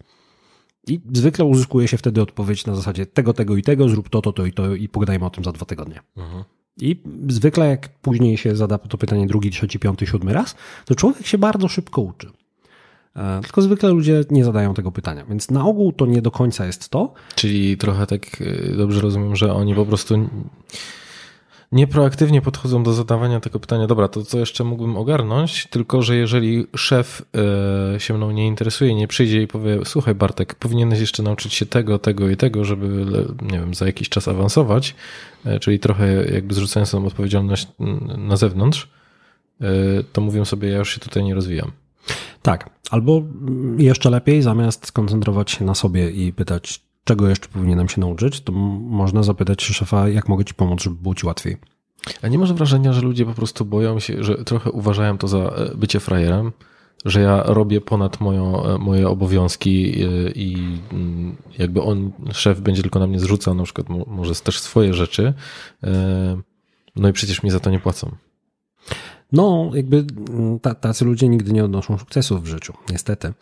I zwykle uzyskuje się wtedy odpowiedź na zasadzie tego, tego i tego, zrób to, to, to i to i pogadajmy o tym za dwa tygodnie. Mhm. I zwykle jak później się zada to pytanie drugi, trzeci, piąty, siódmy raz, to człowiek się bardzo szybko uczy. E, tylko zwykle ludzie nie zadają tego pytania, więc na ogół to nie do końca jest to. Czyli trochę tak e, dobrze rozumiem, że oni po prostu nieproaktywnie podchodzą do zadawania tego pytania, dobra, to co jeszcze mógłbym ogarnąć, tylko że jeżeli szef e, się mną nie interesuje, nie przyjdzie i powie, słuchaj Bartek, powinieneś jeszcze nauczyć się tego, tego i tego, żeby, nie wiem, za jakiś czas awansować, czyli trochę jakby zrzucając tą odpowiedzialność na zewnątrz, to mówią sobie, ja już się tutaj nie rozwijam. Tak, albo jeszcze lepiej, zamiast skoncentrować się na sobie i pytać, czego jeszcze powinienem się nauczyć, to można zapytać szefa, jak mogę ci pomóc, żeby było ci łatwiej. A nie masz wrażenia, że ludzie po prostu boją się, że trochę uważają to za e, bycie frajerem? Że ja robię ponad moją, e, moje obowiązki e, i mm, jakby on, szef będzie tylko na mnie zrzucał na przykład może też swoje rzeczy, no i przecież mi za to nie płacą. No, jakby mm, tacy ludzie nigdy nie odnoszą sukcesów w życiu, niestety.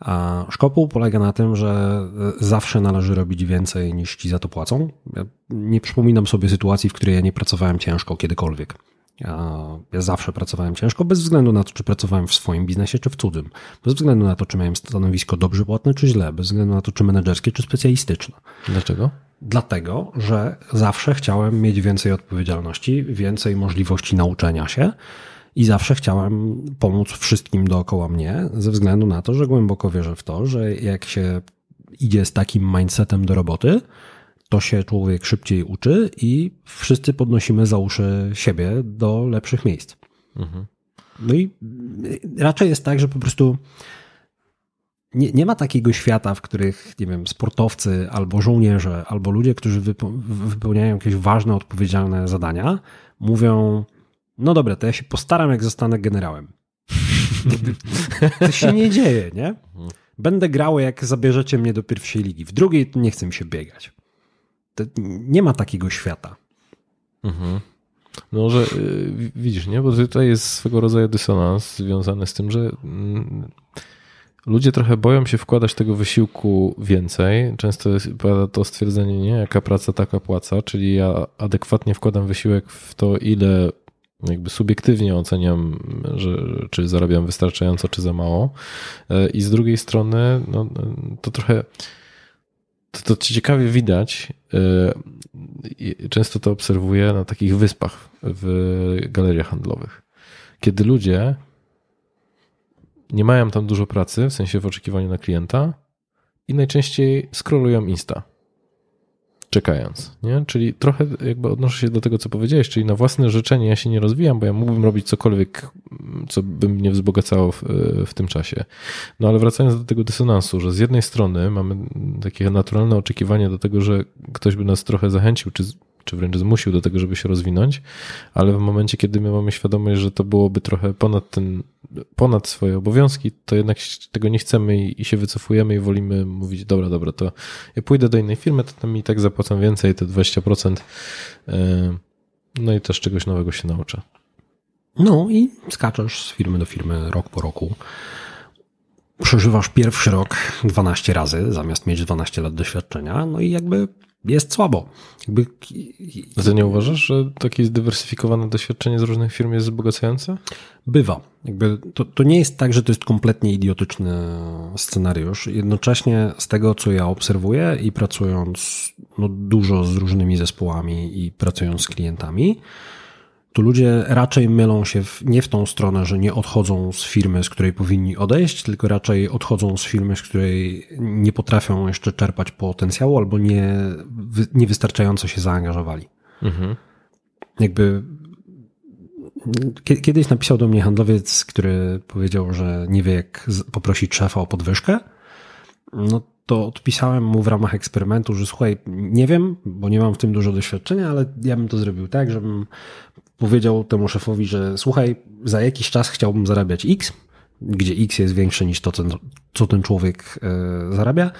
A szkopuł polega na tym, że e, zawsze należy robić więcej niż ci za to płacą. Ja nie przypominam sobie sytuacji, w której ja nie pracowałem ciężko kiedykolwiek. Ja, zawsze pracowałem ciężko, bez względu na to, czy pracowałem w swoim biznesie, czy w cudzym. Bez względu na to, czy miałem stanowisko dobrze płatne, czy źle. Bez względu na to, czy menedżerskie, czy specjalistyczne. Dlaczego? Dlatego, że zawsze chciałem mieć więcej odpowiedzialności, więcej możliwości nauczenia się i zawsze chciałem pomóc wszystkim dookoła mnie, ze względu na to, że głęboko wierzę w to, że jak się idzie z takim mindsetem do roboty, to się człowiek szybciej uczy i wszyscy podnosimy za uszy siebie do lepszych miejsc. Mhm. No i raczej jest tak, że po prostu nie, nie ma takiego świata, w których, nie wiem, sportowcy albo żołnierze, albo ludzie, którzy wypełniają jakieś ważne, odpowiedzialne zadania, mówią: No dobra, to ja się postaram, jak zostanę generałem. to się nie dzieje, nie? Będę grał, jak zabierzecie mnie do pierwszej ligi. W drugiej nie chcę mi się biegać. Nie ma takiego świata. Mhm. No, że y, widzisz, nie? Bo tutaj jest swego rodzaju dysonans związany z tym, że mm, ludzie trochę boją się wkładać tego wysiłku więcej. Często jest to stwierdzenie, nie? Jaka praca, taka płaca, czyli ja adekwatnie wkładam wysiłek w to, ile jakby subiektywnie oceniam, że, czy zarabiam wystarczająco, czy za mało. E, I z drugiej strony, no, to trochę to, to ciekawie widać. E, często to obserwuję na takich wyspach w galeriach handlowych. Kiedy ludzie nie mają tam dużo pracy, w sensie w oczekiwaniu na klienta i najczęściej scrollują Insta czekając. Nie? Czyli trochę jakby odnoszę się do tego, co powiedziałeś, czyli na własne życzenie ja się nie rozwijam, bo ja mógłbym robić cokolwiek, co by mnie wzbogacało w, w tym czasie. No ale wracając do tego dysonansu, że z jednej strony mamy takie naturalne oczekiwanie do tego, że ktoś by nas trochę zachęcił, czy czy wręcz zmusił do tego, żeby się rozwinąć, ale w momencie, kiedy my mamy świadomość, że to byłoby trochę ponad ten, ponad swoje obowiązki, to jednak tego nie chcemy i, się wycofujemy i wolimy mówić, dobra, dobra, to ja pójdę do innej firmy, to tam i tak zapłacą więcej, te 20%, e, no i też czegoś nowego się nauczę. No i skaczesz z firmy do firmy rok po roku. Przeżywasz pierwszy rok 12 razy, zamiast mieć 12 lat doświadczenia, no i jakby jest słabo. Jakby... A ty nie uważasz, że takie zdywersyfikowane doświadczenie z różnych firm jest wzbogacające? Bywa. Jakby to, to nie jest tak, że to jest kompletnie idiotyczny scenariusz. Jednocześnie z tego, co ja obserwuję i pracując no, dużo z różnymi zespołami i pracując z klientami, tu ludzie raczej mylą się w, nie w tą stronę, że nie odchodzą z firmy, z której powinni odejść, tylko raczej odchodzą z firmy, z której nie potrafią jeszcze czerpać potencjału albo nie, niewystarczająco się zaangażowali. Mhm. Jakby Kiedyś napisał do mnie handlowiec, który powiedział, że nie wie, jak poprosić szefa o podwyżkę. No to odpisałem mu w ramach eksperymentu, że słuchaj, nie wiem, bo nie mam w tym dużo doświadczenia, ale ja bym to zrobił tak, żebym powiedział temu szefowi, że słuchaj, za jakiś czas chciałbym zarabiać X, gdzie X jest większe niż to, co ten człowiek e, zarabia.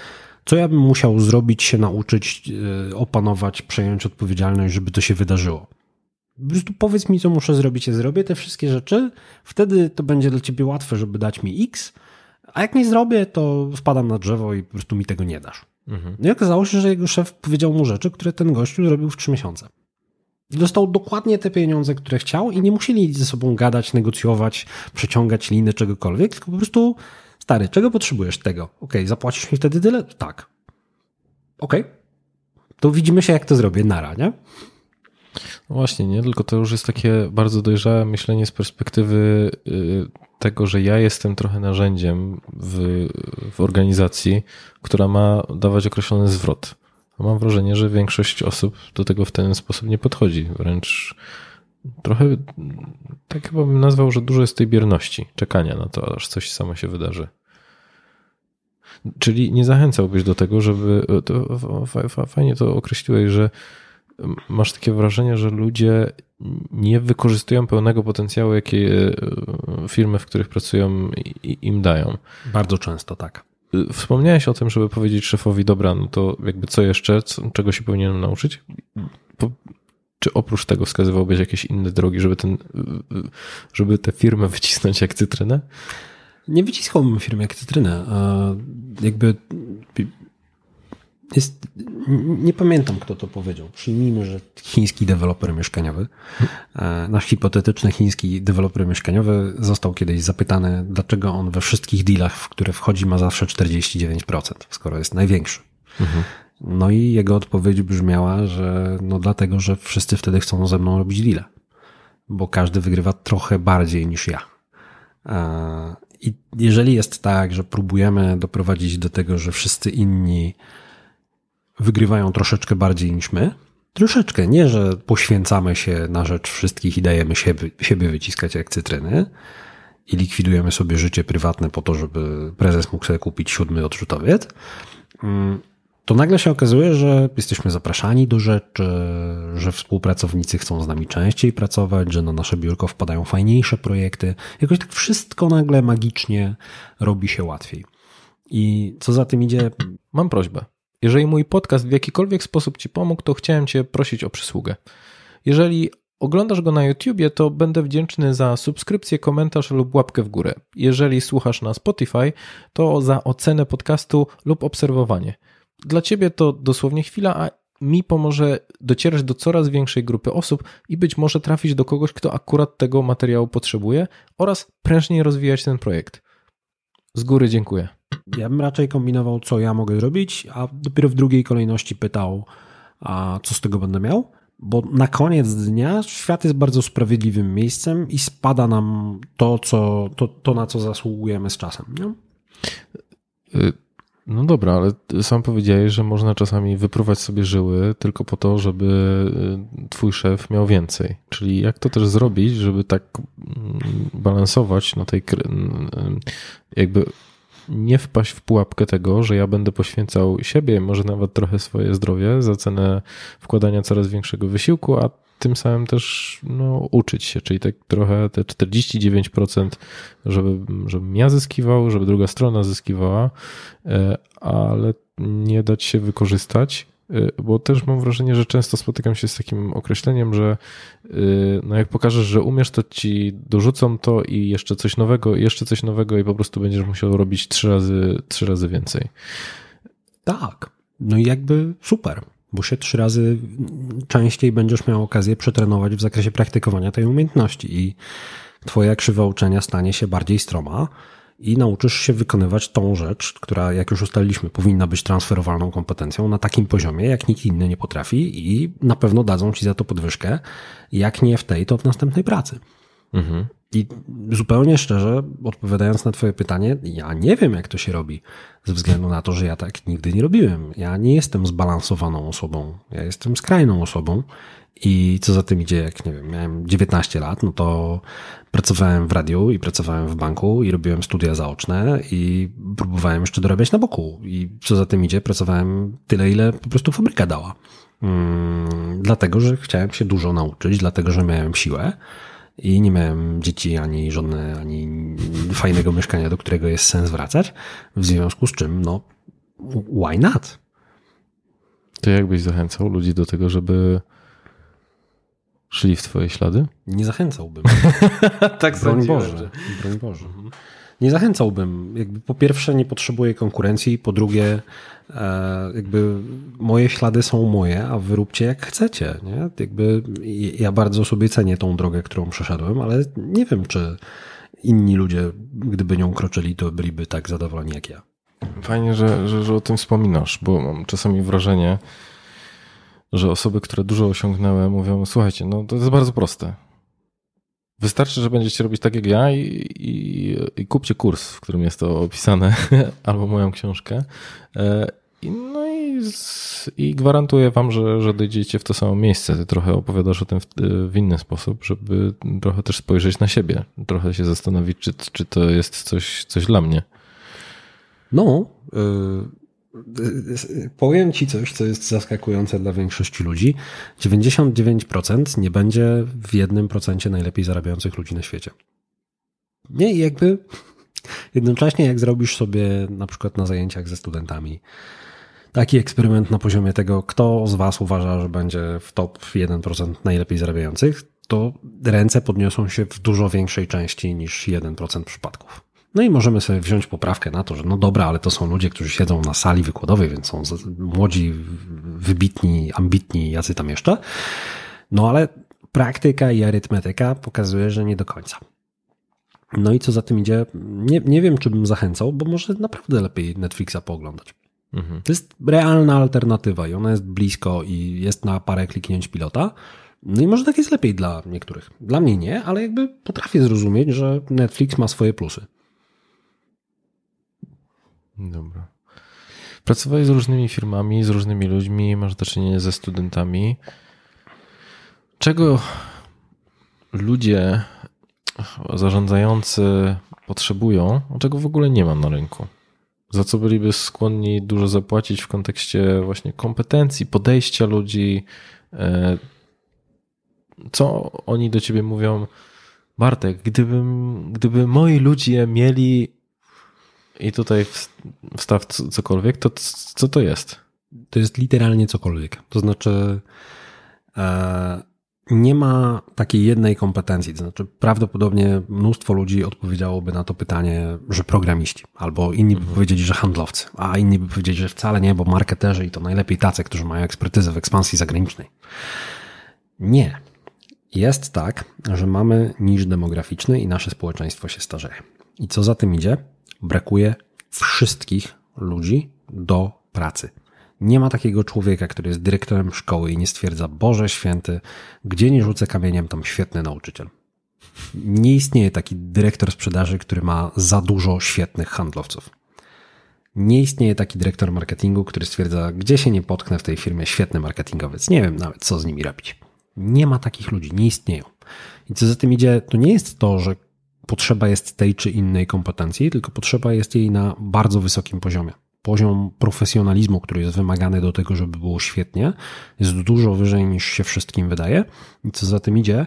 Co ja bym musiał zrobić, się nauczyć, e, opanować, przejąć odpowiedzialność, żeby to się wydarzyło? Po prostu powiedz mi, co muszę zrobić, ja zrobię te wszystkie rzeczy, wtedy to będzie dla ciebie łatwe, żeby dać mi X, a jak nie zrobię, to spadam na drzewo i po prostu mi tego nie dasz. Mhm. No i okazało się, że jego szef powiedział mu rzeczy, które ten gościu zrobił w trzy miesiące. Dostał dokładnie te pieniądze, które chciał i nie musieli ze sobą gadać, negocjować, przeciągać liny, czegokolwiek, tylko po prostu stary, czego potrzebujesz tego? Ok, zapłacisz mi wtedy tyle? Tak. Ok. To widzimy się, jak to zrobię. Nara, nie? No właśnie, nie, tylko to już jest takie bardzo dojrzałe myślenie z perspektywy y, tego, że ja jestem trochę narzędziem w, w organizacji, która ma dawać określony zwrot. Mam wrażenie, że większość osób do tego w ten sposób nie podchodzi. Wręcz trochę, tak chyba bym nazwał, że dużo jest tej bierności, czekania na to, aż coś samo się wydarzy. Czyli nie zachęcałbyś do tego, żeby. To, fajnie to określiłeś, że masz takie wrażenie, że ludzie nie wykorzystują pełnego potencjału, jakie firmy, w których pracują, im dają. Bardzo często tak. Wspomniałeś o tym, żeby powiedzieć szefowi, dobra, no to jakby co jeszcze, czego się powinienem nauczyć? Czy oprócz tego wskazywałbyś jakieś inne drogi, żeby, ten, żeby tę firmę wycisnąć jak cytrynę? Nie wyciskałbym firmy jak cytrynę. Jakby jest, nie pamiętam, kto to powiedział. Przyjmijmy, że chiński deweloper mieszkaniowy, e, nasz hipotetyczny chiński deweloper mieszkaniowy został kiedyś zapytany, dlaczego on we wszystkich dealach, w które wchodzi, ma zawsze 49%, skoro jest największy. Mhm. No i jego odpowiedź brzmiała, że no dlatego, że wszyscy wtedy chcą ze mną robić deale, bo każdy wygrywa trochę bardziej niż ja. E, I jeżeli jest tak, że próbujemy doprowadzić do tego, że wszyscy inni wygrywają troszeczkę bardziej niż my, troszeczkę, nie, że poświęcamy się na rzecz wszystkich i dajemy siebie, siebie wyciskać jak cytryny i likwidujemy sobie życie prywatne po to, żeby prezes mógł sobie kupić siódmy odrzutowiec, mm, to nagle się okazuje, że jesteśmy zapraszani do rzeczy, że współpracownicy chcą z nami częściej pracować, że na nasze biurko wpadają fajniejsze projekty. Jakoś tak wszystko nagle magicznie robi się łatwiej. I co za tym idzie? Mam prośbę. Jeżeli mój podcast w jakikolwiek sposób Ci pomógł, to chciałem Cię prosić o przysługę. Jeżeli oglądasz go na YouTubie, to będę wdzięczny za subskrypcję, komentarz lub łapkę w górę. Jeżeli słuchasz na Spotify, to za ocenę podcastu lub obserwowanie. Dla ciebie to dosłownie chwila, a mi pomoże docierać do coraz większej grupy osób i być może trafić do kogoś, kto akurat tego materiału potrzebuje oraz prężniej rozwijać ten projekt. Z góry dziękuję. Ja bym raczej kombinował, co ja mogę zrobić, a dopiero w drugiej kolejności pytał, a co z tego będę miał. Bo na koniec dnia świat jest bardzo sprawiedliwym miejscem i spada nam to, co, to, to na co zasługujemy z czasem. Nie? Y, no dobra, ale sam powiedziałeś, że można czasami wypruwać sobie żyły tylko po to, żeby y, twój szef miał więcej. Czyli jak to też zrobić, żeby tak mm, balansować na tej jakby nie wpaść w pułapkę tego, że ja będę poświęcał siebie, może nawet trochę swoje zdrowie za cenę wkładania coraz większego wysiłku, a tym samym też no, uczyć się, czyli tak trochę te 49%, żeby, żebym ja zyskiwał, żeby druga strona zyskiwała, e, ale nie dać się wykorzystać, e, bo też mam wrażenie, że często spotykam się z takim określeniem, że e, no jak pokażesz, że umiesz, to ci dorzucą to i jeszcze coś nowego, i jeszcze coś nowego i po prostu będziesz musiał robić trzy razy, trzy razy więcej. Tak. No i jakby super bo się trzy razy częściej będziesz miał okazję przetrenować w zakresie praktykowania tej umiejętności i twoja krzywa uczenia stanie się bardziej stroma i nauczysz się wykonywać tą rzecz, która, jak już ustaliliśmy, powinna być transferowalną kompetencją na takim poziomie, jak nikt inny nie potrafi i na pewno dadzą ci za to podwyżkę, jak nie w tej, to w następnej pracy. Mhm. I zupełnie szczerze, odpowiadając na Twoje pytanie, ja nie wiem, jak to się robi, ze względu na to, że ja tak nigdy nie robiłem. Ja nie jestem zbalansowaną osobą, ja jestem skrajną osobą. I co za tym idzie, jak nie wiem, miałem 19 lat, no to pracowałem w radiu i pracowałem w banku i robiłem studia zaoczne i próbowałem jeszcze dorabiać na boku. I co za tym idzie, pracowałem tyle, ile po prostu fabryka dała. Hmm, dlatego, że chciałem się dużo nauczyć, dlatego, że miałem siłę i nie miałem dzieci, ani żony, ani fajnego mieszkania, do którego jest sens wracać. W związku z czym, no, why not? To jakbyś zachęcał ludzi do tego, żeby szli w twoje ślady? Nie zachęcałbym. tak broń Boże. Broń Boże. Mhm nie zachęcałbym. Jakby po pierwsze nie potrzebuję konkurencji, po drugie jakby moje ślady są moje, a wyróbcie jak chcecie. Nie? Jakby ja bardzo sobie cenię tą drogę, którą przeszedłem, ale nie wiem, czy inni ludzie, gdyby nią kroczyli, to byliby tak zadowoleni jak ja. Fajnie, że, że, że o tym wspominasz, bo mam czasami wrażenie, że osoby, które dużo osiągnęły, mówią: Słuchajcie, no to jest bardzo proste. Wystarczy, że będziecie robić tak jak ja i, i, i kupcie kurs, w którym jest to opisane, albo moją książkę. E, no i, i gwarantuję wam, że, że dojdziecie w to samo miejsce. Ty trochę opowiadasz o tym w, w, inny sposób, żeby trochę też spojrzeć na siebie, trochę się zastanowić, czy, czy to jest coś, coś dla mnie. No, y powiem ci coś, co jest zaskakujące dla większości ludzi. 99% nie będzie w jednym procencie najlepiej zarabiających ludzi na świecie. Nie, i jakby jednocześnie jak zrobisz sobie na przykład na zajęciach ze studentami taki eksperyment na poziomie tego, kto z was uważa, że będzie w top 1% najlepiej zarabiających, to ręce podniosą się w dużo większej części niż 1% przypadków. No i możemy sobie wziąć poprawkę na to, że no dobra, ale to są ludzie, którzy siedzą na sali wykładowej, więc są młodzi, wybitni, ambitni, jacy tam jeszcze. No ale praktyka i arytmetyka pokazuje, że nie do końca. No i co za tym idzie, nie, nie wiem, czy bym zachęcał, bo może naprawdę lepiej Netflixa pooglądać. Mhm. To jest realna alternatywa i ona jest blisko i jest na parę kliknięć pilota. No i może tak jest lepiej dla niektórych. Dla mnie nie, ale jakby potrafię zrozumieć, że Netflix ma swoje plusy. Dobra. Pracowałeś z różnymi firmami, z różnymi ludźmi, masz do czynienia ze studentami. Czego ludzie zarządzający potrzebują, a czego w ogóle nie ma na rynku? Za co byliby skłonni dużo zapłacić w kontekście właśnie kompetencji, podejścia ludzi? E, co oni do ciebie mówią? Bartek, gdybym, gdyby moi ludzie mieli i tutaj wstaw cokolwiek, to co to jest? To jest literalnie cokolwiek. To znaczy, e, nie ma takiej jednej kompetencji. To znaczy, prawdopodobnie mnóstwo ludzi odpowiedziałoby na to pytanie, że programiści, albo inni by mhm. powiedzieli, że handlowcy, a inni by powiedzieli, że wcale nie, bo marketerzy i to najlepiej tacy, którzy mają ekspertyzę w ekspansji zagranicznej. Nie. Jest tak, że mamy niż demograficzny i nasze społeczeństwo się starzeje. I co za tym idzie? Brakuje wszystkich ludzi do pracy. Nie ma takiego człowieka, który jest dyrektorem szkoły i nie stwierdza, Boże święty, gdzie nie rzucę kamieniem, tam świetny nauczyciel. Nie istnieje taki dyrektor sprzedaży, który ma za dużo świetnych handlowców. Nie istnieje taki dyrektor marketingu, który stwierdza, gdzie się nie potknę w tej firmie, świetny marketingowiec. Nie wiem nawet, co z nimi robić. Nie ma takich ludzi, nie istnieją. I co za tym idzie, to nie jest to, że potrzeba jest tej czy innej kompetencji, tylko potrzeba jest jej na bardzo wysokim poziomie poziom profesjonalizmu, który jest wymagany do tego, żeby było świetnie, jest dużo wyżej niż się wszystkim wydaje. I co za tym idzie,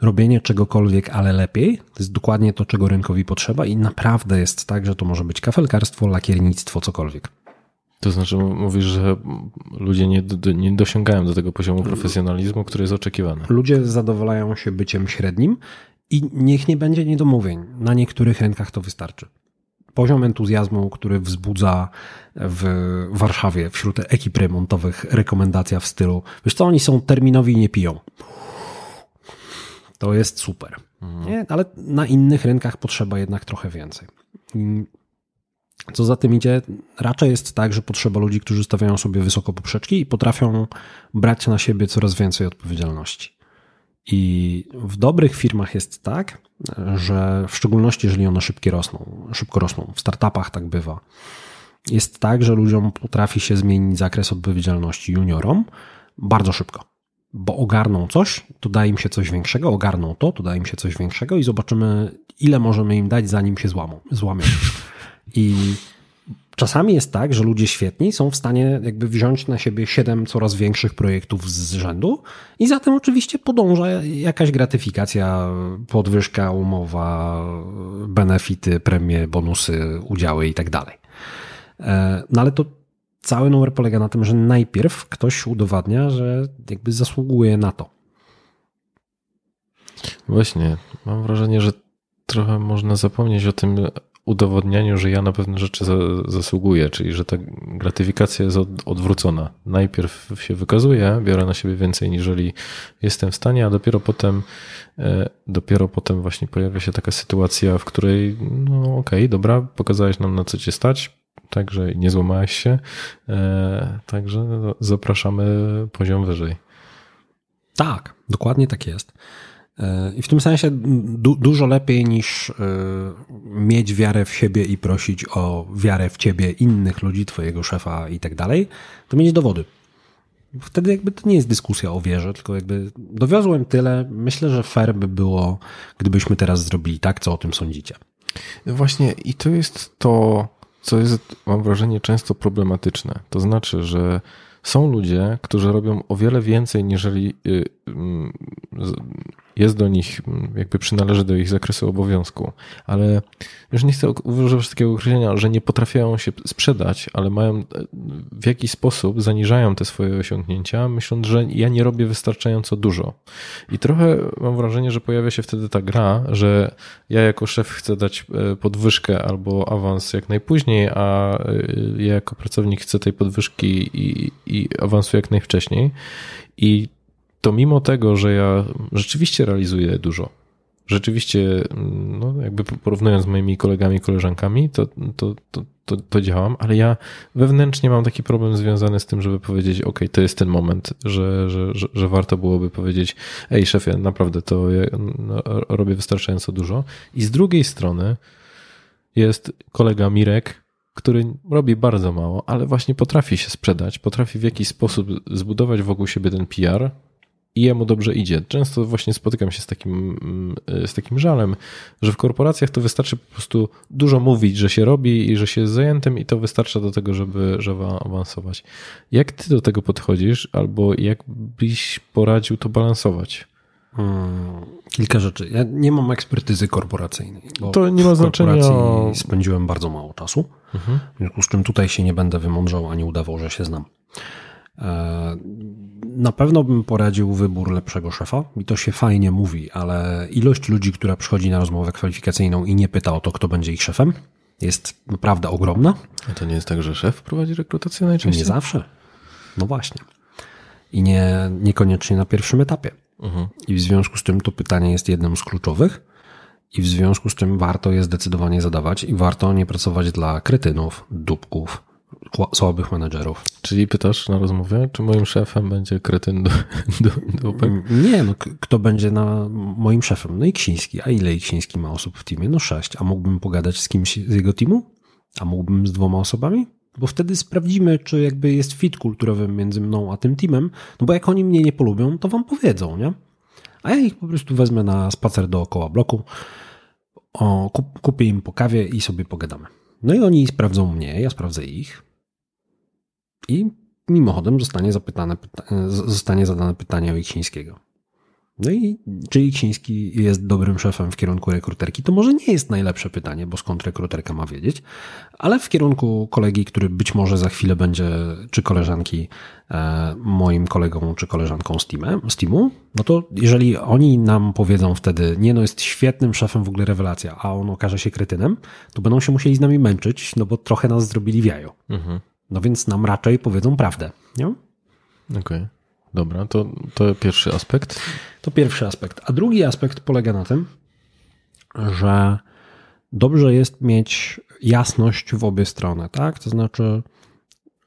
robienie czegokolwiek, ale lepiej, to jest dokładnie to, czego rynkowi potrzeba i naprawdę jest tak, że to może być kafelkarstwo, lakiernictwo, cokolwiek. To znaczy mówisz, że ludzie nie, nie dosięgają do tego poziomu profesjonalizmu, który jest oczekiwany. Ludzie zadowalają się byciem średnim i niech nie będzie niedomówień. Na niektórych rynkach to wystarczy poziom entuzjazmu, który wzbudza w Warszawie wśród ekip remontowych rekomendacja w stylu, wiesz co, oni są terminowi i nie piją. To jest super. Mhm. Nie? Ale na innych rynkach potrzeba jednak trochę więcej. Co za tym idzie, raczej jest tak, że potrzeba ludzi, którzy stawiają sobie wysoko poprzeczki i potrafią brać na siebie coraz więcej odpowiedzialności. I w dobrych firmach jest tak, że w szczególności jeżeli one szybkie rosną, szybko rosną, w startupach tak bywa. Jest tak, że ludziom potrafi się zmienić zakres odpowiedzialności juniorom bardzo szybko, bo ogarną coś, to da im się coś większego, ogarną to, to da im się coś większego i zobaczymy, ile możemy im dać, zanim się złamą, złamią. I Czasami jest tak, że ludzie świetni są w stanie jakby wziąć na siebie siedem coraz większych projektów z rzędu i za tym oczywiście podąża jakaś gratyfikacja, podwyżka, umowa, benefity, premie, bonusy, udziały i tak. E, no ale to cały numer polega na tym, że najpierw ktoś udowadnia, że jakby zasługuje na to. Właśnie, mam wrażenie, że trochę można zapomnieć o tym udowodnianiu, że ja na pewne rzeczy za, zasługuję, czyli że ta gratyfikacja jest od, odwrócona. Najpierw się wykazuję, biorę na siebie więcej niżeli jestem w stanie, a dopiero potem e, dopiero potem właśnie pojawia się taka sytuacja, w której no okej, okay, dobra, pokazałeś nam na co cię stać, także nie złamałeś się, e, także zapraszamy poziom wyżej. Tak, dokładnie tak jest. I w tym sensie du dużo lepiej niż y, mieć wiarę w siebie i prosić o wiarę w ciebie innych ludzi, twojego szefa i tak dalej, to mieć dowody. Wtedy jakby to nie jest dyskusja o wierze, tylko jakby dowiozłem tyle. Myślę, że fair by było, gdybyśmy teraz zrobili tak, co o tym sądzicie. Właśnie i to jest to, co jest, mam wrażenie, często problematyczne. To znaczy, że są ludzie, którzy robią o wiele więcej, niżeli y, mm, jest do nich, jakby przynależy do ich zakresu obowiązku, ale już nie chcę używać takiego określenia, że nie potrafią się sprzedać, ale mają w jakiś sposób zaniżają te swoje osiągnięcia, myśląc, że ja nie robię wystarczająco dużo. I trochę mam wrażenie, że pojawia się wtedy ta gra, że ja jako szef chcę dać e, podwyżkę albo awans jak najpóźniej, a e, ja jako pracownik chcę tej podwyżki i, i awansu jak najwcześniej. I to mimo tego, że ja rzeczywiście realizuję dużo, rzeczywiście, no jakby porównując z moimi kolegami, koleżankami, to, to, to, to, to działam, ale ja wewnętrznie mam taki problem związany z tym, żeby powiedzieć, ok, to jest ten moment, że, że, że, że warto byłoby powiedzieć, ej szefie, naprawdę to ja no, robię wystarczająco dużo. I z drugiej strony jest kolega Mirek, który robi bardzo mało, ale właśnie potrafi się sprzedać, potrafi w jakiś sposób zbudować wokół siebie ten PR i jemu dobrze idzie. Często właśnie spotykam się z takim, z takim żalem, że w korporacjach to wystarczy po prostu dużo mówić, że się robi i że się jest zajętym i to wystarcza do tego, żeby, żeby awansować. Jak ty do tego podchodzisz albo jak byś poradził to balansować? Hmm, kilka rzeczy. Ja nie mam ekspertyzy korporacyjnej. to nie ma znaczenia. spędziłem bardzo mało czasu. Mhm. W związku z czym tutaj się nie będę wymądrzał ani udawał, że się znam. E, na pewno bym poradził wybór lepszego szefa i to się fajnie mówi, ale ilość ludzi, która przychodzi na rozmowę kwalifikacyjną i nie pyta o to, kto będzie ich szefem, jest naprawdę ogromna. A to nie jest tak, że szef prowadzi rekrutację najczęściej? Nie zawsze. No właśnie. I nie, niekoniecznie na pierwszym etapie. Mhm. I w związku z tym to pytanie jest jednym z kluczowych. I w związku z tym warto je zdecydowanie zadawać i warto nie pracować dla kretynów, dupków, słabych menedżerów. Czyli pytasz na rozmowie, czy moim szefem będzie kretyn do, do, dupek? Nie, no kto będzie na moim szefem? No i Ksiński. A ile Ksiński ma osób w teamie? No sześć. A mógłbym pogadać z kimś z jego teamu? A mógłbym z dwoma osobami? Bo wtedy sprawdzimy, czy jakby jest fit kulturowy między mną a tym teamem. No bo jak oni mnie nie polubią, to wam powiedzą, nie? A ja ich po prostu wezmę na spacer dookoła bloku, o, kup, kupię im po kawie i sobie pogadamy. No i oni sprawdzą mnie, ja sprawdzę ich. I mimochodem zostanie, zapytane, zostanie zadane pytanie o Iksińskiego. No i czy Iksiński jest dobrym szefem w kierunku rekruterki? To może nie jest najlepsze pytanie, bo skąd rekruterka ma wiedzieć, ale w kierunku kolegi, który być może za chwilę będzie, czy koleżanki, e, moim kolegą, czy koleżanką z, teamem, z teamu, no to jeżeli oni nam powiedzą wtedy, nie no, jest świetnym szefem, w ogóle rewelacja, a on okaże się kretynem, to będą się musieli z nami męczyć, no bo trochę nas zrobili w jajo. Mhm. No więc nam raczej powiedzą prawdę, nie? Okej. Okay. Dobra, to, to pierwszy aspekt. To pierwszy aspekt. A drugi aspekt polega na tym, że dobrze jest mieć jasność w obie strony, tak? To znaczy,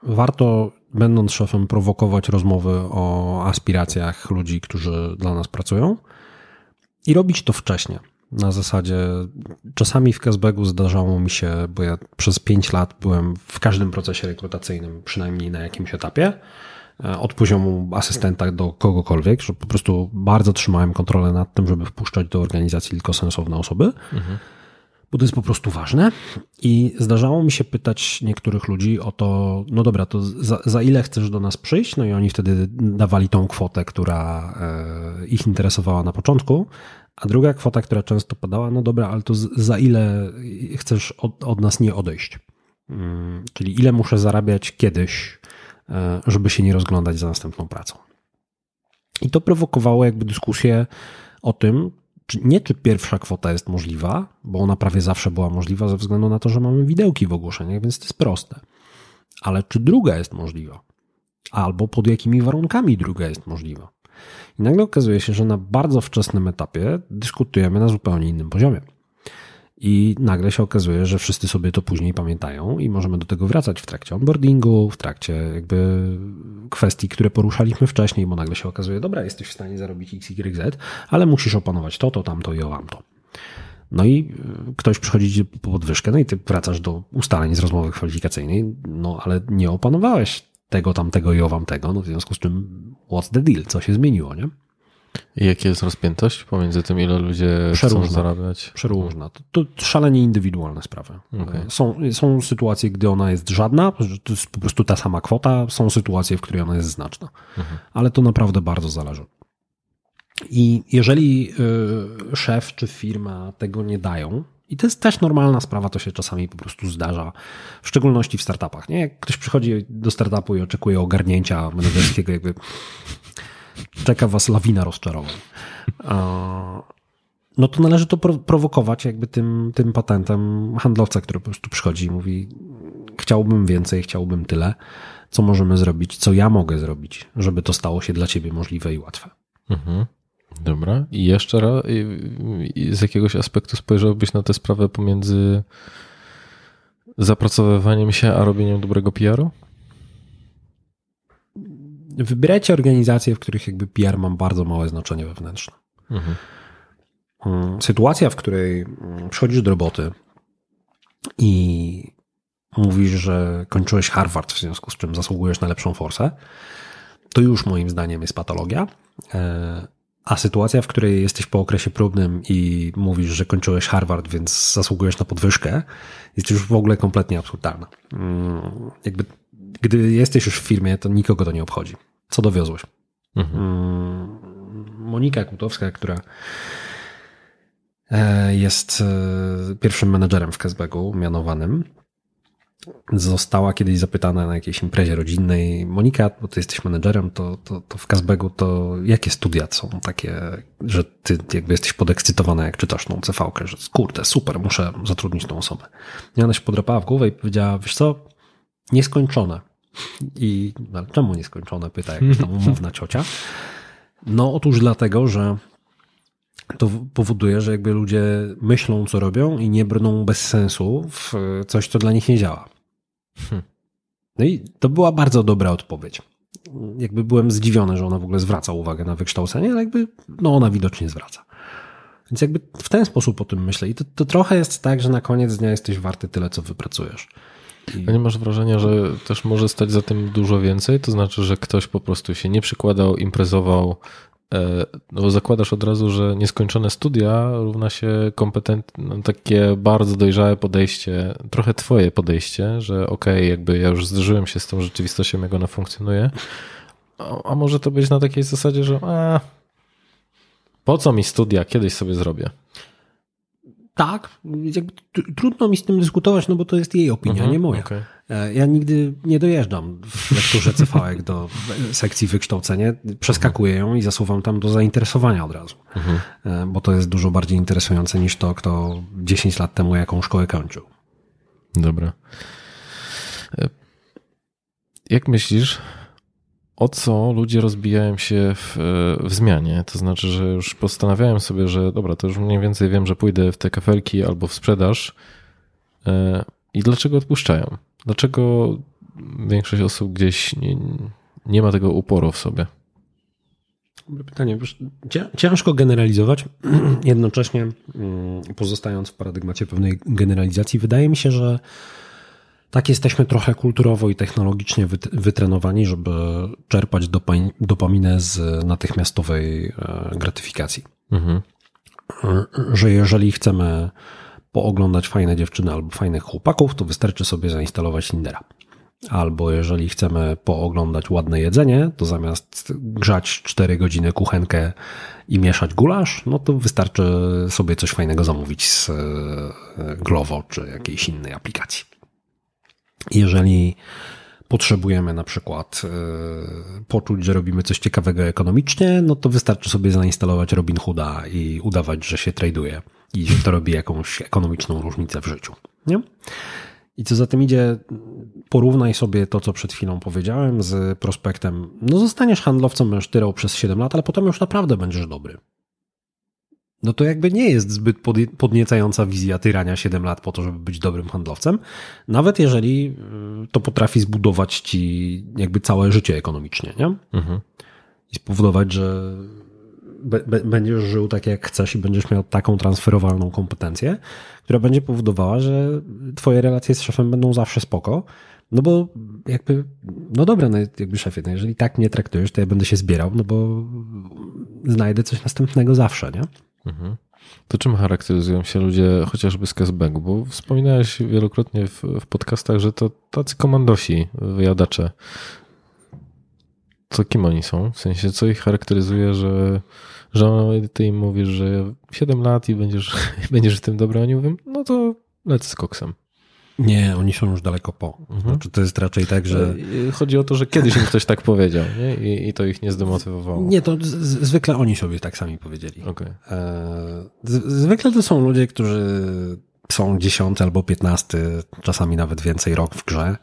warto, będąc szefem, prowokować rozmowy o aspiracjach ludzi, którzy dla nas pracują i robić to wcześniej. Na zasadzie, czasami w Kazbegu zdarzało mi się, bo ja przez 5 lat byłem w każdym procesie rekrutacyjnym, przynajmniej na jakimś etapie, e, od poziomu asystenta do kogokolwiek, że po prostu bardzo trzymałem kontrolę nad tym, żeby wpuszczać do organizacji tylko sensowne osoby. Mhm bo to jest po prostu ważne. I zdarzało mi się pytać niektórych ludzi o to, no dobra, to za, za, ile chcesz do nas przyjść? No i oni wtedy dawali tą kwotę, która e, ich interesowała na początku. A druga kwota, która często padała, no dobra, ale to za ile chcesz od, od nas nie odejść? Mm, czyli ile muszę zarabiać kiedyś, e, żeby się nie rozglądać za następną pracą. I to prowokowało jakby dyskusję o tym, czy, nie czy pierwsza kwota jest możliwa, bo ona prawie zawsze była możliwa ze względu na to, że mamy widełki w ogłoszeniach, więc to jest proste. Ale czy druga jest możliwa? Albo pod jakimi warunkami druga jest możliwa? I nagle okazuje się, że na bardzo wczesnym etapie dyskutujemy na zupełnie innym poziomie. I nagle się okazuje, że wszyscy sobie to później pamiętają i możemy do tego wracać w trakcie onboardingu, w trakcie jakby kwestii, które poruszaliśmy wcześniej, bo nagle się okazuje, dobra, jesteś w stanie zarobić x, y, z, ale musisz opanować to, to, tamto i to. No i y, ktoś przychodzi po podwyżkę, no i ty wracasz do ustaleń z rozmowy kwalifikacyjnej, no ale nie opanowałeś tego, tamtego i owam tego, no w związku z czym what's the deal, co się zmieniło, nie? I jaka jest rozpiętość pomiędzy tym, ile ludzie Przeróżna. chcą zarabiać? Przeróżna. To, to szalenie indywidualne sprawy. Okay. Są, są sytuacje, gdy ona jest żadna, to jest po prostu ta sama kwota, są sytuacje, w której ona jest znaczna. Mhm. Ale to naprawdę bardzo zależy. I jeżeli y, szef czy firma tego nie dają, i to jest też normalna sprawa, to się czasami po prostu zdarza, w szczególności w startupach. Nie? Jak ktoś przychodzi do startupu i oczekuje ogarnięcia menedżerskiego, jakby czeka was lawina rozczarowań. No to należy to prowokować jakby tym, tym patentem handlowca, który po prostu przychodzi i mówi chciałbym więcej, chciałbym tyle, co możemy zrobić, co ja mogę zrobić, żeby to stało się dla ciebie możliwe i łatwe. Mhm. Dobra. I jeszcze raz, z jakiegoś aspektu spojrzałbyś na tę sprawę pomiędzy zapracowywaniem się, a robieniem dobrego PR-u? Wybierajcie organizacje, w których jakby PR ma bardzo małe znaczenie wewnętrzne. Mhm. Mm, sytuacja, w której mm, przychodzisz do roboty i mówisz, że kończyłeś Harvard, w związku z czym zasługujesz na lepszą forsę, to już moim zdaniem jest patologia. A sytuacja, w której jesteś po okresie próbnym i mówisz, że kończyłeś Harvard, więc zasługujesz na podwyżkę, jest już w ogóle kompletnie absurdalna. Mm, jakby, gdy jesteś już w firmie, to nikogo to nie obchodzi. Co dowiozłeś? Mhm. Mm, Monika Kutowska, która e, jest e, pierwszym menedżerem w Cashbacku mianowanym, została kiedyś zapytana na jakiejś imprezie rodzinnej, Monika, bo ty jesteś menedżerem, to, to, to w Kazbegu to jakie studia są takie, że ty jakby jesteś podekscytowana, jak czytasz tą CV-kę, że kurde, super, muszę zatrudnić tą osobę. I ona się podrapała w głowę i powiedziała, wiesz co, nieskończone. I ale czemu nieskończone, pyta jakaś tam umowna ciocia. No otóż dlatego, że to powoduje, że jakby ludzie myślą, co robią i nie brną bez sensu w coś, co dla nich nie działa. Hmm. No i to była bardzo dobra odpowiedź. Jakby byłem zdziwiony, że ona w ogóle zwraca uwagę na wykształcenie, ale jakby no ona widocznie zwraca. Więc jakby w ten sposób o tym myślę. I to, to trochę jest tak, że na koniec dnia jesteś warty tyle, co wypracujesz. I... A nie masz wrażenia, że też może stać za tym dużo więcej? To znaczy, że ktoś po prostu się nie przykładał, imprezował, no bo zakładasz od razu, że nieskończone studia równa się kompetentne, no takie bardzo dojrzałe podejście, trochę twoje podejście, że okej, okay, jakby ja już zderzyłem się z tą rzeczywistością, jak ona funkcjonuje, a, a może to być na takiej zasadzie, że a, po co mi studia, kiedyś sobie zrobię. Tak, trudno mi z tym dyskutować, no bo to jest jej opinia, mhm, nie moja. Okay. E, ja nigdy nie dojeżdżam w lekturze cv do sekcji wykształcenie, przeskakuję ją i zasuwam tam do zainteresowania od razu, mhm. E, bo to jest dużo bardziej interesujące niż to, kto 10 lat temu jaką szkołę kończył. Dobra. E, jak myślisz, o co ludzie rozbijają się w, w, zmianie. To znaczy, że już postanawiałem sobie, że dobra, to już mniej więcej wiem, że pójdę w te kafelki albo w sprzedaż. E, I dlaczego odpuszczają? Dlaczego większość osób gdzieś nie, nie ma tego uporu w sobie? Dobre pytanie. Ciężko generalizować, jednocześnie mm, pozostając w paradygmacie pewnej generalizacji. Wydaje mi się, że tak jesteśmy trochę kulturowo i technologicznie wytrenowani, żeby czerpać dopaminę z natychmiastowej e, gratyfikacji. Mhm. Że jeżeli chcemy pooglądać fajne dziewczyny albo fajnych chłopaków, to wystarczy sobie zainstalować Tindera. Albo jeżeli chcemy pooglądać ładne jedzenie, to zamiast grzać 4 godziny kuchenkę i mieszać gulasz, no to wystarczy sobie coś fajnego zamówić z e, Glovo czy jakiejś innej aplikacji. Jeżeli potrzebujemy na przykład e, poczuć, że robimy coś ciekawego ekonomicznie, no to wystarczy sobie zainstalować Robin Hooda i udawać, że się traduje i że to robi jakąś ekonomiczną różnicę w życiu. Nie? I co za tym idzie, porównaj sobie to, co przed chwilą powiedziałem z prospektem. No zostaniesz handlowcem, będziesz tyrał przez 7 lat, ale potem już naprawdę będziesz dobry no to jakby nie jest zbyt podniecająca wizja tyrania 7 lat po to, żeby być dobrym handlowcem, nawet jeżeli y, to potrafi zbudować ci jakby całe życie ekonomicznie, nie? Mhm. I spowodować, że będziesz żył tak jak chcesz i będziesz miał taką transferowalną kompetencję, która będzie powodowała, że twoje relacje z szefem będą zawsze spoko, no bo jakby, no dobra, no jakby szefie, no jeżeli tak mnie traktujesz, to ja będę się zbierał, no bo znajdę coś następnego zawsze, nie? Mhm. To czym charakteryzują się ludzie chociażby z cashbacku? Bo wspominałeś wielokrotnie w, w podcastach, że to tacy komandosi, wyjadacze. Co kim oni są? W sensie, co ich charakteryzuje, że, że ty im mówisz, że 7 lat i będziesz, będziesz w tym dobry, oni mówią, no to lecę z koksem. Nie, oni są już daleko po. Mhm. Znaczy, to jest raczej tak, że. E, chodzi o to, że kiedyś im ktoś tak powiedział nie? I, I, to ich nie zdemotywowało. Nie, to zwykle oni sobie tak sami powiedzieli. Okay. E, zwykle to są ludzie, którzy są dziesiąty albo piętnasty, czasami nawet więcej rok w grze.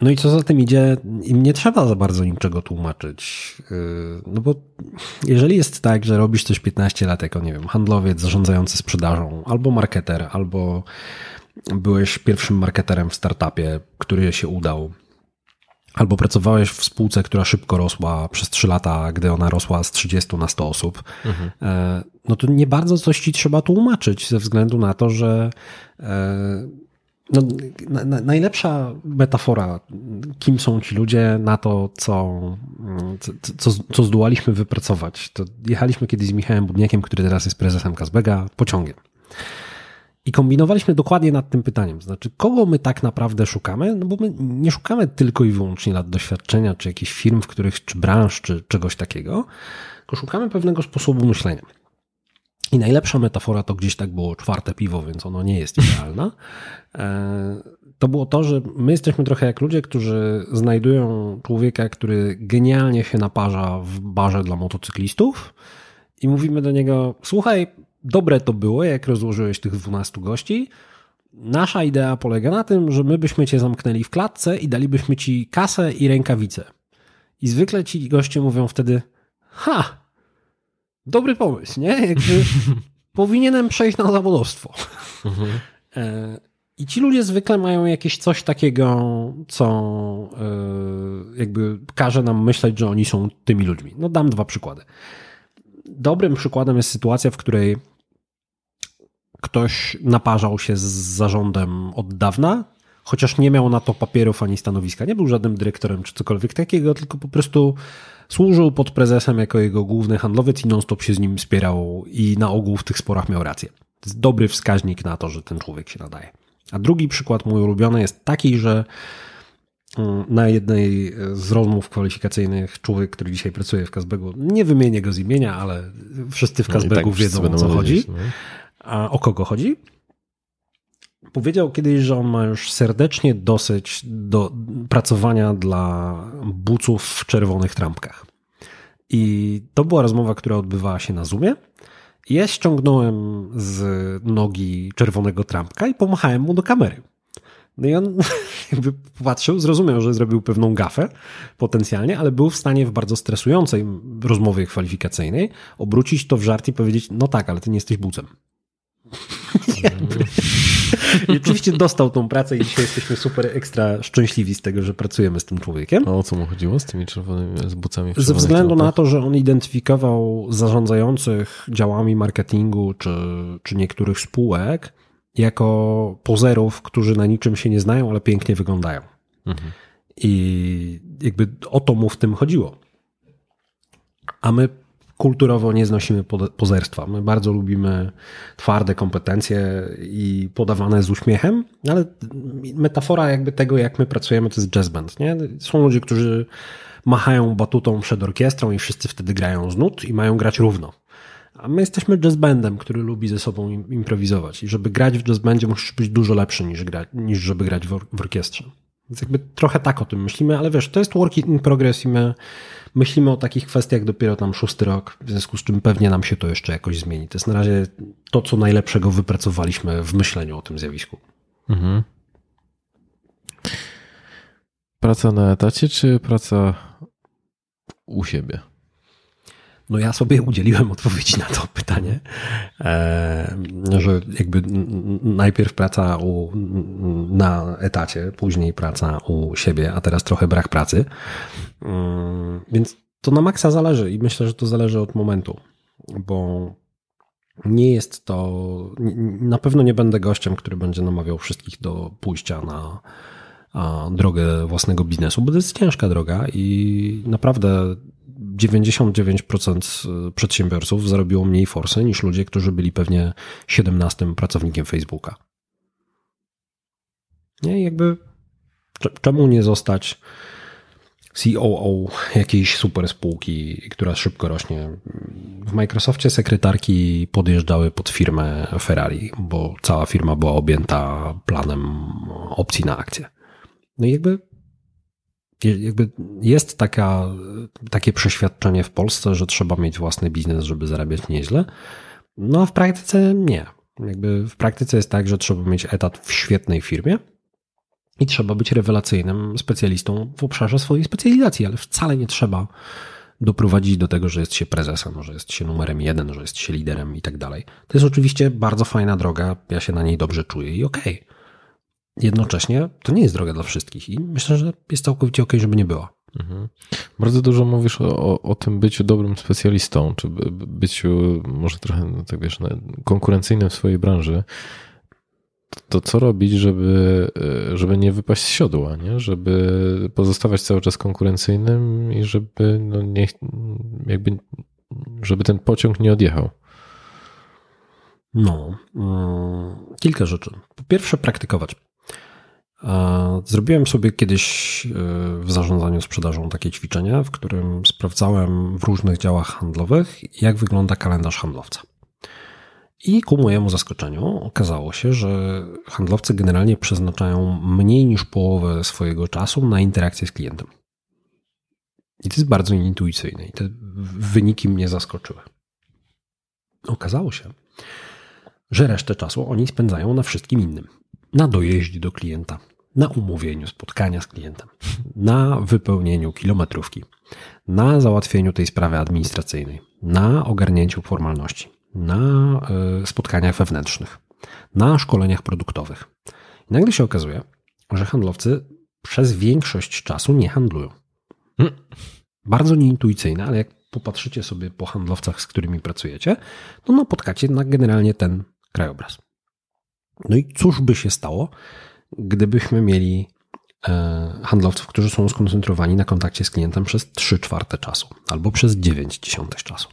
No i co za tym idzie, im nie trzeba za bardzo niczego tłumaczyć. E, no bo jeżeli jest tak, że robisz coś 15 lat jako, nie wiem, handlowiec zarządzający sprzedażą, albo marketer, albo byłeś pierwszym marketerem w startupie, który się udał, albo pracowałeś w spółce, która szybko rosła przez 3 lata, gdy ona rosła z 30 na 100 osób, mhm. no to nie bardzo coś ci trzeba tłumaczyć ze względu na to, że e, no, na, na, najlepsza metafora, kim są ci ludzie, na to, co, co, co zdołaliśmy wypracować. To jechaliśmy kiedyś z Michałem Budniakiem, który teraz jest prezesem Kazbega, pociągiem. I kombinowaliśmy dokładnie nad tym pytaniem. Znaczy, kogo my tak naprawdę szukamy? No bo my nie szukamy tylko i wyłącznie lat doświadczenia, czy jakichś firm, w których, czy branż, czy czegoś takiego, tylko szukamy pewnego sposobu myślenia. I najlepsza metafora to gdzieś tak było czwarte piwo, więc ono nie jest idealna. E, to było to, że my jesteśmy trochę jak ludzie, którzy znajdują człowieka, który genialnie się naparza w barze dla motocyklistów i mówimy do niego: Słuchaj, dobre to było, jak rozłożyłeś tych 12 gości. Nasza idea polega na tym, że my byśmy cię zamknęli w klatce i dalibyśmy ci kasę i rękawice. I zwykle ci goście mówią wtedy: Ha, dobry pomysł, nie? Jakby powinienem przejść na zawodowstwo. Mhm. E, I ci ludzie zwykle mają jakieś coś takiego, co e, jakby każe nam myśleć, że oni są tymi ludźmi. No dam dwa przykłady. Dobrym przykładem jest sytuacja, w której ktoś naparzał się z zarządem od dawna, chociaż nie miał na to papierów ani stanowiska. Nie był żadnym dyrektorem czy cokolwiek takiego, tylko po prostu służył pod prezesem jako jego główny handlowiec i non-stop się z nim wspierał i na ogół w tych sporach miał rację. To jest dobry wskaźnik na to, że ten człowiek się nadaje. A drugi przykład mój ulubiony jest taki, że mm, na jednej z rozmów kwalifikacyjnych człowiek, który dzisiaj pracuje w Kazbegu, nie wymienię go z imienia, ale wszyscy w Kazbegu no tak wiedzą o co chodzi. No. A o kogo chodzi? Powiedział kiedyś, że on ma już serdecznie dosyć do pracowania dla buców w czerwonych trampkach. I to była rozmowa, która odbywała się na Zoomie. Ja ściągnąłem z nogi czerwonego trampka i pomachałem mu do kamery. No i on jakby popatrzył, zrozumiał, że zrobił pewną gafę potencjalnie, ale był w stanie w bardzo stresującej rozmowie kwalifikacyjnej obrócić to w żart i powiedzieć, no tak, ale ty nie jesteś bucem. I oczywiście dostał tą pracę i dzisiaj jesteśmy super ekstra szczęśliwi z tego, że pracujemy z tym człowiekiem. A o co mu chodziło z tymi czerwonymi z bucami? Ze względu na to, że on identyfikował zarządzających działami marketingu czy, czy niektórych spółek jako pozerów, którzy na niczym się nie znają, ale pięknie wyglądają. Mhm. I jakby o to mu w tym chodziło. A my kulturowo nie znosimy pozerstwa. My bardzo lubimy twarde kompetencje i podawane z uśmiechem, ale metafora jakby tego, jak my pracujemy, to jest jazz band. Nie? Są ludzie, którzy machają batutą przed orkiestrą i wszyscy wtedy grają z nut i mają grać równo. A my jesteśmy jazzbandem, który lubi ze sobą improwizować. I żeby grać w jazzbandzie musisz być dużo lepszy niż, gra, niż żeby grać w, or w orkiestrze. Więc jakby trochę tak o tym myślimy, ale wiesz, to jest work in progress i my myślimy o takich kwestiach dopiero tam szósty rok, w związku z czym pewnie nam się to jeszcze jakoś zmieni. To jest na razie to, co najlepszego wypracowaliśmy w myśleniu o tym zjawisku. Mhm. Praca na etacie, czy praca u siebie? No ja sobie udzieliłem odpowiedzi na to pytanie, e, że jakby najpierw praca u, na etacie, później praca u siebie, a teraz trochę brak pracy. Mm, więc to na maksa zależy i myślę, że to zależy od momentu, bo nie jest to, na pewno nie będę gościem, który będzie namawiał wszystkich do pójścia na drogę własnego biznesu, bo to jest ciężka droga i naprawdę 99% przedsiębiorców zarobiło mniej forsy niż ludzie, którzy byli pewnie 17 pracownikiem Facebooka. Nie, jakby czemu nie zostać COO jakiejś super spółki, która szybko rośnie. W Microsoftie sekretarki podjeżdżały pod firmę Ferrari, bo cała firma była objęta planem opcji na akcję. No i jakby jakby jest taka, takie przeświadczenie w Polsce, że trzeba mieć własny biznes, żeby zarabiać nieźle. No a w praktyce nie. Jakby w praktyce jest tak, że trzeba mieć etat w świetnej firmie i trzeba być rewelacyjnym specjalistą w obszarze swojej specjalizacji, ale wcale nie trzeba doprowadzić do tego, że jest się prezesem, że jest się numerem jeden, że jest się liderem i tak dalej. To jest oczywiście bardzo fajna droga, ja się na niej dobrze czuję i okej. Okay jednocześnie to nie jest droga dla wszystkich i myślę, że jest całkowicie ok, żeby nie była. Mhm. Bardzo dużo mówisz o, o, o, tym byciu dobrym specjalistą, czy byciu może trochę, no tak wiesz, konkurencyjnym w swojej branży. to co robić, żeby, żeby nie wypaść z siodła, nie? żeby pozostawać cały czas konkurencyjnym i żeby no nie, jakby, żeby ten pociąg nie odjechał? No, mm, kilka rzeczy. Po pierwsze, praktykować. Zrobiłem sobie kiedyś e, w zarządzaniu sprzedażą takie ćwiczenie, w którym sprawdzałem w różnych działach handlowych, jak wygląda kalendarz handlowca. I ku mojemu zaskoczeniu okazało się, że handlowcy generalnie przeznaczają mniej niż połowę swojego czasu na interakcję z klientem. I to jest bardzo intuicyjne i te wyniki mnie zaskoczyły. Okazało się, że resztę czasu oni spędzają na wszystkim innym. Na dojeździe do klienta, na umówieniu spotkania z klientem, na wypełnieniu kilometrówki, na załatwieniu tej sprawy administracyjnej, na ogarnięciu formalności, na e, spotkaniach wewnętrznych, na szkoleniach produktowych. I nagle się okazuje, że handlowcy przez większość czasu nie handlują. Hmm. Bardzo nieintuicyjne, ale jak popatrzycie sobie po handlowcach, z którymi pracujecie, to napotkacie na generalnie ten krajobraz. No i cóż by się stało, gdybyśmy mieli e, handlowców, którzy są skoncentrowani na kontakcie z klientem przez 3 czwarte czasu albo przez 9 dziesiątych czasu.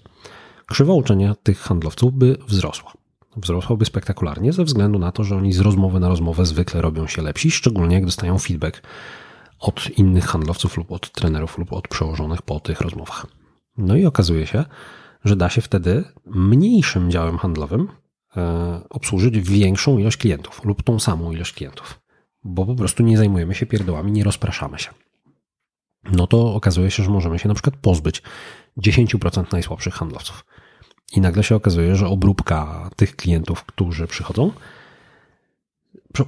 Krzywa uczenia tych handlowców by wzrosła. Wzrosłaby spektakularnie ze względu na to, że oni z rozmowy na rozmowę zwykle robią się lepsi, szczególnie jak dostają feedback od innych handlowców lub od trenerów lub od przełożonych po tych rozmowach. No i okazuje się, że da się wtedy mniejszym działem handlowym obsłużyć większą ilość klientów lub tą samą ilość klientów, bo po prostu nie zajmujemy się pierdołami, nie rozpraszamy się. No to okazuje się, że możemy się na przykład pozbyć 10% najsłabszych handlowców. I nagle się okazuje, że obróbka tych klientów, którzy przychodzą,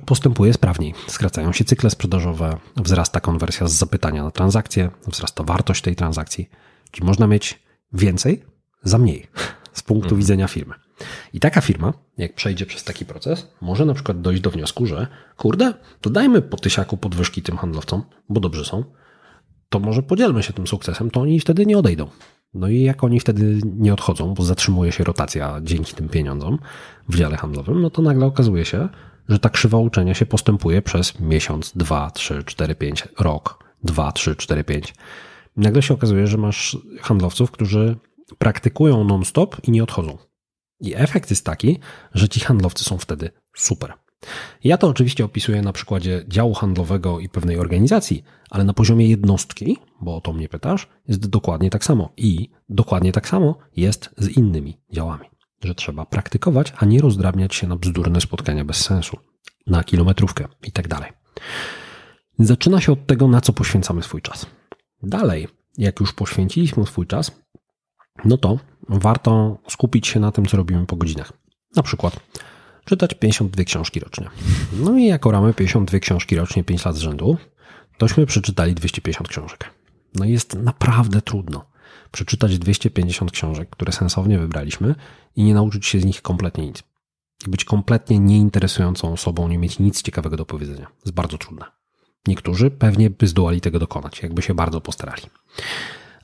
postępuje sprawniej. Skracają się cykle sprzedażowe, wzrasta konwersja z zapytania na transakcję, wzrasta wartość tej transakcji. Czyli można mieć więcej za mniej z punktu mhm. widzenia firmy. I taka firma, jak przejdzie przez taki proces, może na przykład dojść do wniosku, że kurde, to dajmy po tysiaku podwyżki tym handlowcom, bo dobrzy są, to może podzielmy się tym sukcesem, to oni wtedy nie odejdą. No i jak oni wtedy nie odchodzą, bo zatrzymuje się rotacja dzięki tym pieniądzom w dziale handlowym, no to nagle okazuje się, że ta krzywa uczenia się postępuje przez miesiąc, dwa, trzy, cztery, pięć, rok, dwa, trzy, cztery, pięć. Nagle się okazuje, że masz handlowców, którzy praktykują non-stop i nie odchodzą. I efekt jest taki, że ci handlowcy są wtedy super. Ja to oczywiście opisuję na przykładzie działu handlowego i pewnej organizacji, ale na poziomie jednostki, bo o to mnie pytasz, jest dokładnie tak samo. I dokładnie tak samo jest z innymi działami, że trzeba praktykować, a nie rozdrabniać się na bzdurne spotkania bez sensu, na kilometrówkę i tak dalej. Zaczyna się od tego, na co poświęcamy swój czas. Dalej, jak już poświęciliśmy swój czas, no to warto skupić się na tym, co robimy po godzinach. Na przykład czytać 52 książki rocznie. No i jako ramy 52 książki rocznie 5 lat z rzędu, tośmy przeczytali 250 książek. No jest naprawdę trudno przeczytać 250 książek, które sensownie wybraliśmy i nie nauczyć się z nich kompletnie nic. I być kompletnie nieinteresującą osobą, nie mieć nic ciekawego do powiedzenia. Jest bardzo trudne. Niektórzy pewnie by zdołali tego dokonać, jakby się bardzo postarali.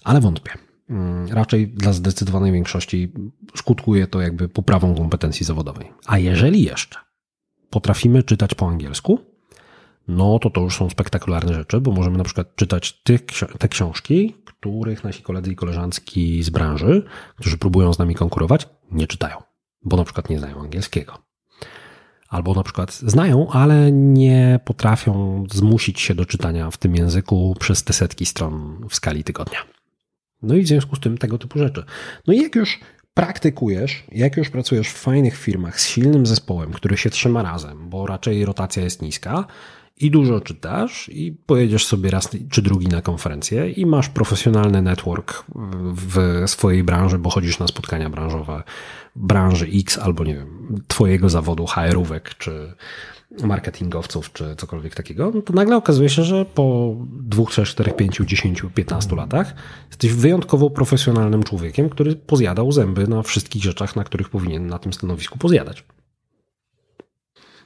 Ale wątpię. Mm, raczej dla zdecydowanej większości skutkuje to jakby poprawą kompetencji zawodowej. A jeżeli jeszcze potrafimy czytać po angielsku, no to to już są spektakularne rzeczy, bo możemy na przykład czytać tych, te książki, których nasi koledzy i koleżanki z branży, którzy próbują z nami konkurować, nie czytają, bo na przykład nie znają angielskiego. Albo na przykład znają, ale nie potrafią zmusić się do czytania w tym języku przez te setki stron w skali tygodnia. No i w związku z tym tego typu rzeczy. No i jak już praktykujesz, jak już pracujesz w fajnych firmach z silnym zespołem, który się trzyma razem, bo raczej rotacja jest niska i dużo czytasz i pojedziesz sobie raz czy drugi na konferencję i masz profesjonalny network w swojej branży, bo chodzisz na spotkania branżowe branży X albo nie wiem, twojego zawodu HR-ówek czy marketingowców czy cokolwiek takiego, no to nagle okazuje się, że po dwóch, trzech, czterech, pięciu, dziesięciu, piętnastu latach jesteś wyjątkowo profesjonalnym człowiekiem, który pozjadał zęby na wszystkich rzeczach, na których powinien na tym stanowisku pozjadać.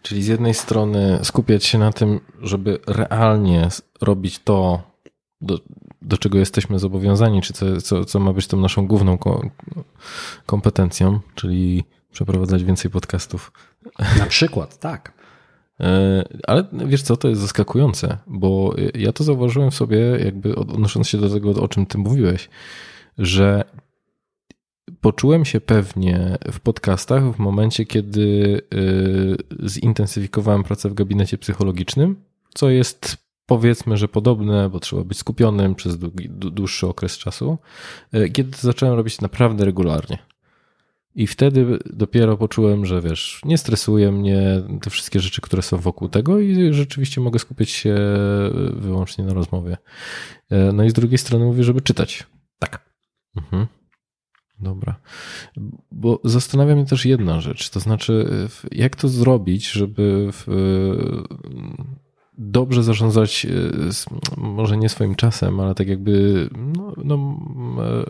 Czyli z jednej strony skupiać się na tym, żeby realnie robić to, do, do czego jesteśmy zobowiązani, czy co, co, co ma być tą naszą główną kompetencją, czyli przeprowadzać więcej podcastów. Na przykład, tak. E, ale wiesz co, to jest zaskakujące, bo ja to zauważyłem sobie, jakby odnosząc się do tego, o czym ty mówiłeś, że poczułem się pewnie w podcastach w momencie, kiedy y, zintensyfikowałem pracę w gabinecie psychologicznym, co jest powiedzmy, że podobne, bo trzeba być skupionym przez dłuższy okres czasu, y, kiedy zacząłem robić naprawdę regularnie. I wtedy dopiero poczułem, że wiesz, nie stresuje mnie te wszystkie rzeczy, które są wokół tego i rzeczywiście mogę skupić się wyłącznie na rozmowie. Y, no i z drugiej strony mówię, żeby czytać. Tak. Mhm. Dobra. Bo zastanawia mnie też jedna rzecz, to znaczy, jak to zrobić, żeby w, dobrze zarządzać, e, może nie swoim czasem, ale tak jakby, no, no,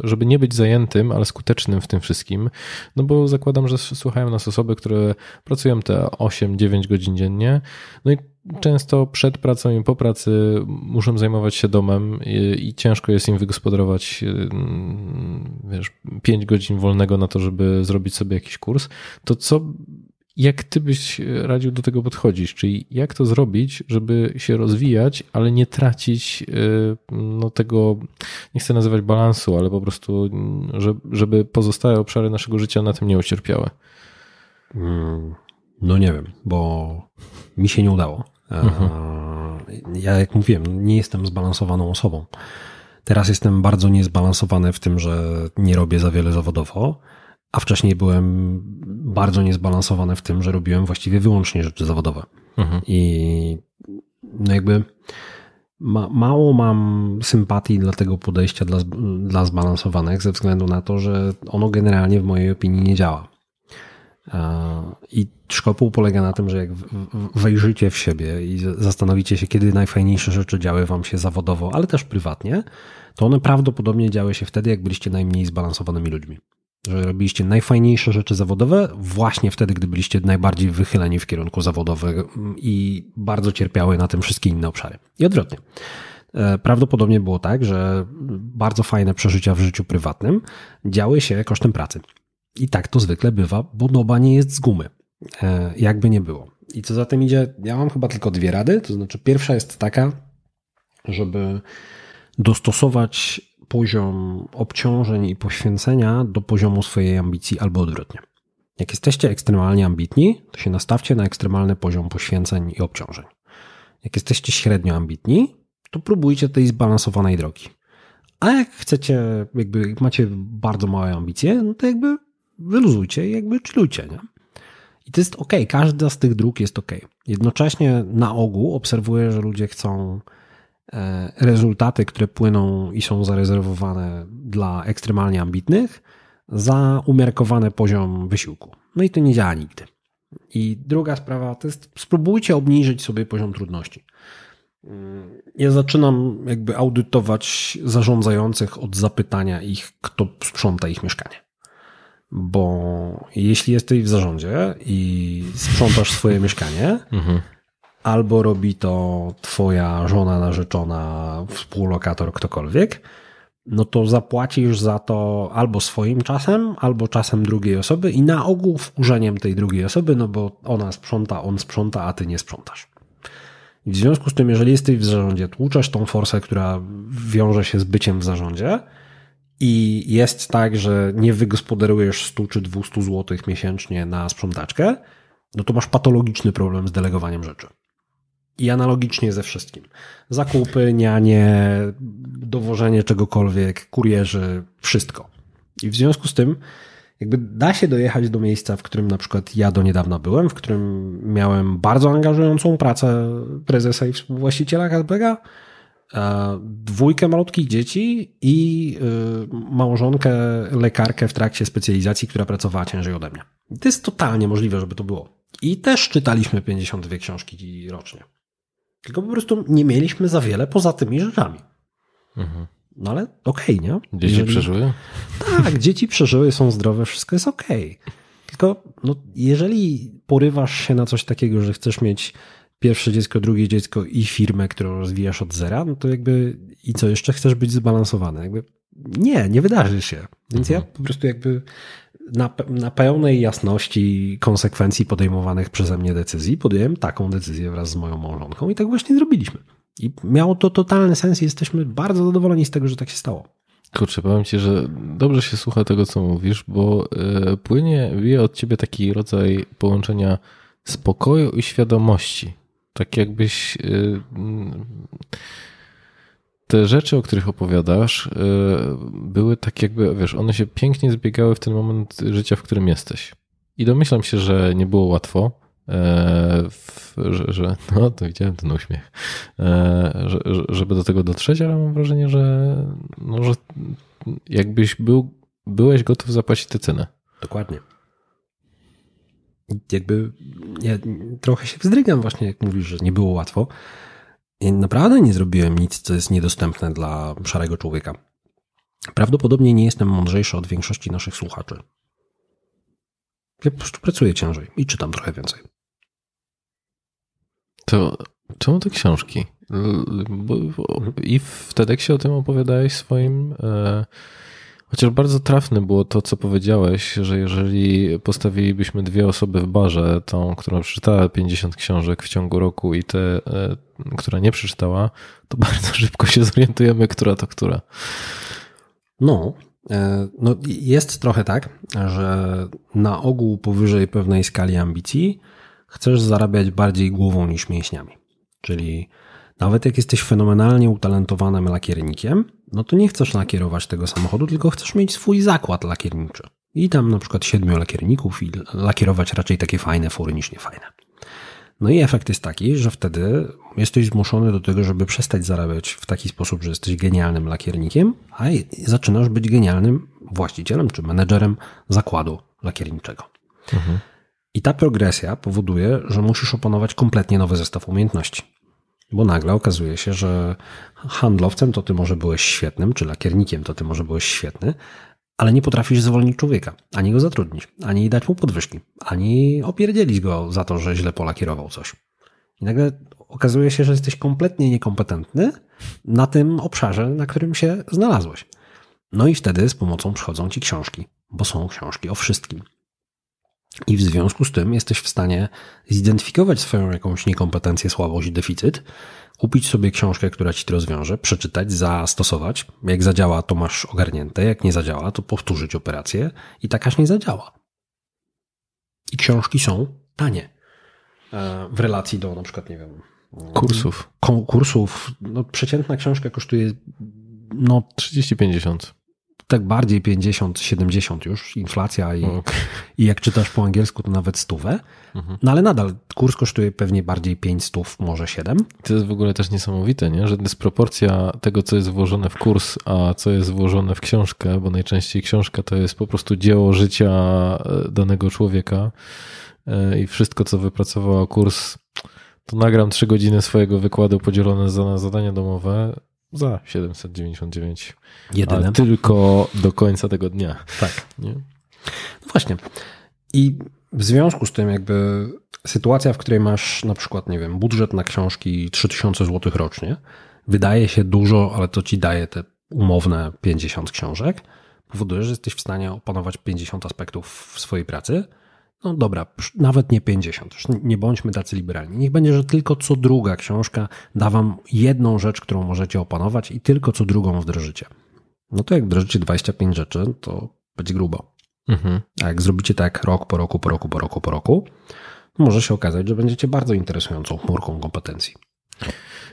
żeby nie być zajętym, ale skutecznym w tym wszystkim. No bo zakładam, że słuchają nas osoby, które pracują te 8-9 godzin dziennie. No i często przed pracą i po pracy muszą zajmować się domem i, i, ciężko jest im wygospodarować wiesz, 5 godzin wolnego na to, żeby zrobić sobie jakiś kurs, to co jak ty byś radził do tego podchodzić? Czyli jak to zrobić, żeby się rozwijać, ale nie tracić no, tego, nie chcę nazywać balansu, ale po prostu, żeby pozostałe obszary naszego życia na tym nie ucierpiały? Hmm, no nie wiem, bo mi się nie udało. Mhm. Ja, jak mówiłem, nie jestem zbalansowaną osobą. Teraz jestem bardzo niezbalansowany w tym, że nie robię za wiele zawodowo, a wcześniej byłem bardzo niezbalansowany w tym, że robiłem właściwie wyłącznie rzeczy zawodowe. Mhm. I no jakby ma, mało mam sympatii dla tego podejścia dla, dla zbalansowanych, ze względu na to, że ono generalnie w mojej opinii nie działa. I szkopuł polega na tym, że jak wejrzycie w siebie i zastanowicie się, kiedy najfajniejsze rzeczy działy wam się zawodowo, ale też prywatnie, to one prawdopodobnie działy się wtedy, jak byliście najmniej zbalansowanymi ludźmi. Że robiliście najfajniejsze rzeczy zawodowe właśnie wtedy, gdy byliście najbardziej wychyleni w kierunku zawodowego i bardzo cierpiały na tym wszystkie inne obszary. I odwrotnie. E, prawdopodobnie było tak, że bardzo fajne przeżycia w życiu prywatnym działy się kosztem pracy. I tak to zwykle bywa, bo noba nie jest z gumy. E, jakby nie było. I co za tym idzie, ja mam chyba tylko dwie rady. To znaczy, pierwsza jest taka, żeby dostosować poziom obciążeń i poświęcenia do poziomu swojej ambicji albo odwrotnie. Jak jesteście ekstremalnie ambitni, to się nastawcie na ekstremalny poziom poświęceń i obciążeń. Jak jesteście średnio ambitni, to próbujcie tej zbalansowanej drogi. A jak chcecie, jakby macie bardzo małe ambicje, no to jakby wyluzujcie i jakby chillujcie, nie? I to jest ok, każda z tych dróg jest ok. Jednocześnie na ogół obserwuję, że ludzie chcą rezultaty, które płyną i są zarezerwowane dla ekstremalnie ambitnych, za umiarkowany poziom wysiłku. No i to nie działa nigdy. I druga sprawa to jest spróbujcie obniżyć sobie poziom trudności. Mm, ja zaczynam jakby audytować zarządzających od zapytania ich, kto sprząta ich mieszkanie. Bo jeśli jesteś w zarządzie i sprzątasz swoje mieszkanie, mhm. Albo robi to twoja żona, narzeczona, współlokator, ktokolwiek, no to zapłacisz za to albo swoim czasem, albo czasem drugiej osoby i na ogół wkurzeniem tej drugiej osoby, no bo ona sprząta, on sprząta, a ty nie sprzątasz. I w związku z tym, jeżeli jesteś w zarządzie, tłuczesz tą forsę, która wiąże się z byciem w zarządzie, i jest tak, że nie wygospodarujesz 100 czy 200 zł miesięcznie na sprzątaczkę, no to masz patologiczny problem z delegowaniem rzeczy. I analogicznie ze wszystkim. Zakupy, nianie, dowożenie czegokolwiek, kurierzy, wszystko. I w związku z tym, jakby da się dojechać do miejsca, w którym na przykład ja do niedawna byłem, w którym miałem bardzo angażującą pracę prezesa i współwłaściciela Hasbega, E, dwójkę malutkich dzieci i e, małżonkę, lekarkę w trakcie specjalizacji, która pracowała ciężej ode mnie. To jest totalnie możliwe, żeby to było. I też czytaliśmy 52 książki rocznie. Tylko po prostu nie mieliśmy za wiele poza tymi rzeczami. Mhm. No ale okej, okay, nie? Dzieci Jeżeli... przeżyły? Tak, dzieci przeżyły, są zdrowe, wszystko jest okej. Okay. Tylko no, jeżeli porywasz się na coś takiego, że chcesz mieć pierwsze dziecko, drugie dziecko i firmę, którą rozwijasz od zera, no to jakby i co jeszcze chcesz być zbalansowany? Jakby nie, nie wydarzy się. Więc mhm. ja po prostu jakby na, na pełnej jasności konsekwencji podejmowanych przeze mnie decyzji podjąłem taką decyzję wraz z moją małżonką i tak właśnie zrobiliśmy. I miało to totalny sens i jesteśmy bardzo zadowoleni z tego, że tak się stało. Kurczę, powiem ci, że dobrze się słucha tego, co mówisz, bo y, płynie, wie od ciebie taki rodzaj połączenia spokoju i świadomości. Tak jakbyś y, te rzeczy, o których opowiadasz, y, były tak jakby, wiesz, one się pięknie zbiegały w ten moment życia, w którym jesteś. I domyślam się, że nie było łatwo, e, że, że no to widziałem ten uśmiech, e, że, żeby do tego dotrzeć, ale mam wrażenie, że, no, że jakbyś był, byłeś gotów zapłacić tę cenę. Dokładnie. Jakby ja trochę się wzdrygam właśnie, jak mówisz, że nie było łatwo, i naprawdę nie zrobiłem nic, co jest niedostępne dla szarego człowieka. Prawdopodobnie nie jestem mądrzejszy od większości naszych słuchaczy. Ja po prostu pracuję ciężej i czytam trochę więcej. To czemu te książki? I w TEDxie o tym opowiadałeś swoim e, Chociaż bardzo trafne było to, co powiedziałeś, że jeżeli postawilibyśmy dwie osoby w barze, tą, która przeczytała 50 książek w ciągu roku i tę, e, która nie przeczytała, to bardzo szybko się zorientujemy, która to która. No, e, no jest trochę tak, że na ogół powyżej pewnej skali ambicji chcesz zarabiać bardziej głową niż mięśniami. Czyli nawet jak jesteś fenomenalnie utalentowanym lakiernikiem, no to nie chcesz lakierować tego samochodu, tylko chcesz mieć swój zakład lakierniczy. I tam na przykład siedmiu lakierników i lakierować raczej takie fajne fury niż niefajne. No i efekt jest taki, że wtedy jesteś zmuszony do tego, żeby przestać zarabiać w taki sposób, że jesteś genialnym lakiernikiem, a zaczynasz być genialnym właścicielem czy menedżerem zakładu lakierniczego. Mhm. I ta progresja powoduje, że musisz opanować kompletnie nowy zestaw umiejętności. Bo nagle okazuje się, że handlowcem to ty może byłeś świetnym, czy lakiernikiem to ty może byłeś świetny, ale nie potrafisz zwolnić człowieka, ani go zatrudnić, ani dać mu podwyżki, ani opierdzielić go za to, że źle polakierował coś. I nagle okazuje się, że jesteś kompletnie niekompetentny na tym obszarze, na którym się znalazłeś. No i wtedy z pomocą przychodzą ci książki, bo są książki o wszystkim. I w związku z tym jesteś w stanie zidentyfikować swoją jakąś niekompetencję, słabość, deficyt, kupić sobie książkę, która ci to rozwiąże, przeczytać, zastosować. Jak zadziała, to masz ogarnięte. Jak nie zadziała, to powtórzyć operację i takaż nie zadziała. I książki są tanie. E, w relacji do na przykład, nie wiem, kursów. Kursów. No, przeciętna książka kosztuje no 30-50 tak bardziej 50, 70 już, inflacja i, okay. i jak czytasz po angielsku, to nawet stówę. Mhm. No ale nadal kurs kosztuje pewnie bardziej 5 stów, może 7. To jest w ogóle też niesamowite, nie? że dysproporcja tego, co jest włożone w kurs, a co jest włożone w książkę, bo najczęściej książka to jest po prostu dzieło życia e, danego człowieka e, i wszystko, co wypracowała kurs, to nagram 3 godziny swojego wykładu podzielone za zadania domowe za 799. Jedyne. tylko do końca tego dnia. Tak. Nie? No właśnie. I w związku z tym jakby sytuacja, w której masz na przykład, nie wiem, budżet na książki 3000 zł rocznie, wydaje się dużo, ale to ci daje te umowne 50 książek, powoduje, że jesteś w stanie opanować 50 aspektów w swojej pracy, no dobra, nawet nie 50, już nie bądźmy tacy liberalni. Niech będzie, że tylko co druga książka da wam jedną rzecz, którą możecie opanować i tylko co drugą wdrożycie. No to jak wdrożycie 25 rzeczy, to będzie grubo. Mhm. A jak zrobicie tak rok po roku, po roku, po roku, po roku, może się okazać, że będziecie bardzo interesującą chmurką kompetencji.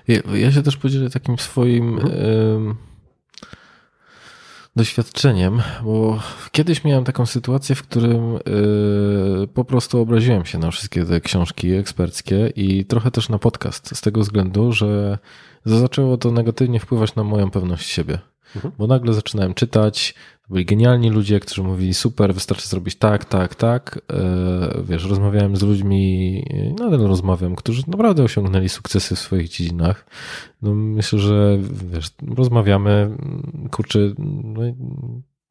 Ja, ja się też podzielę takim swoim... Mhm doświadczeniem, bo kiedyś miałem taką sytuację, w którym yy, po prostu obraziłem się na wszystkie te książki eksperckie i trochę też na podcast, z tego względu, że zaczęło to negatywnie wpływać na moją pewność siebie. Mhm. Bo nagle zaczynałem czytać, byli genialni ludzie, którzy mówili super, wystarczy zrobić tak, tak, tak. E, wiesz, rozmawiałem z ludźmi, nadal rozmawiam, którzy naprawdę osiągnęli sukcesy w swoich dziedzinach. No myślę, że wiesz, rozmawiamy, kurczę, no,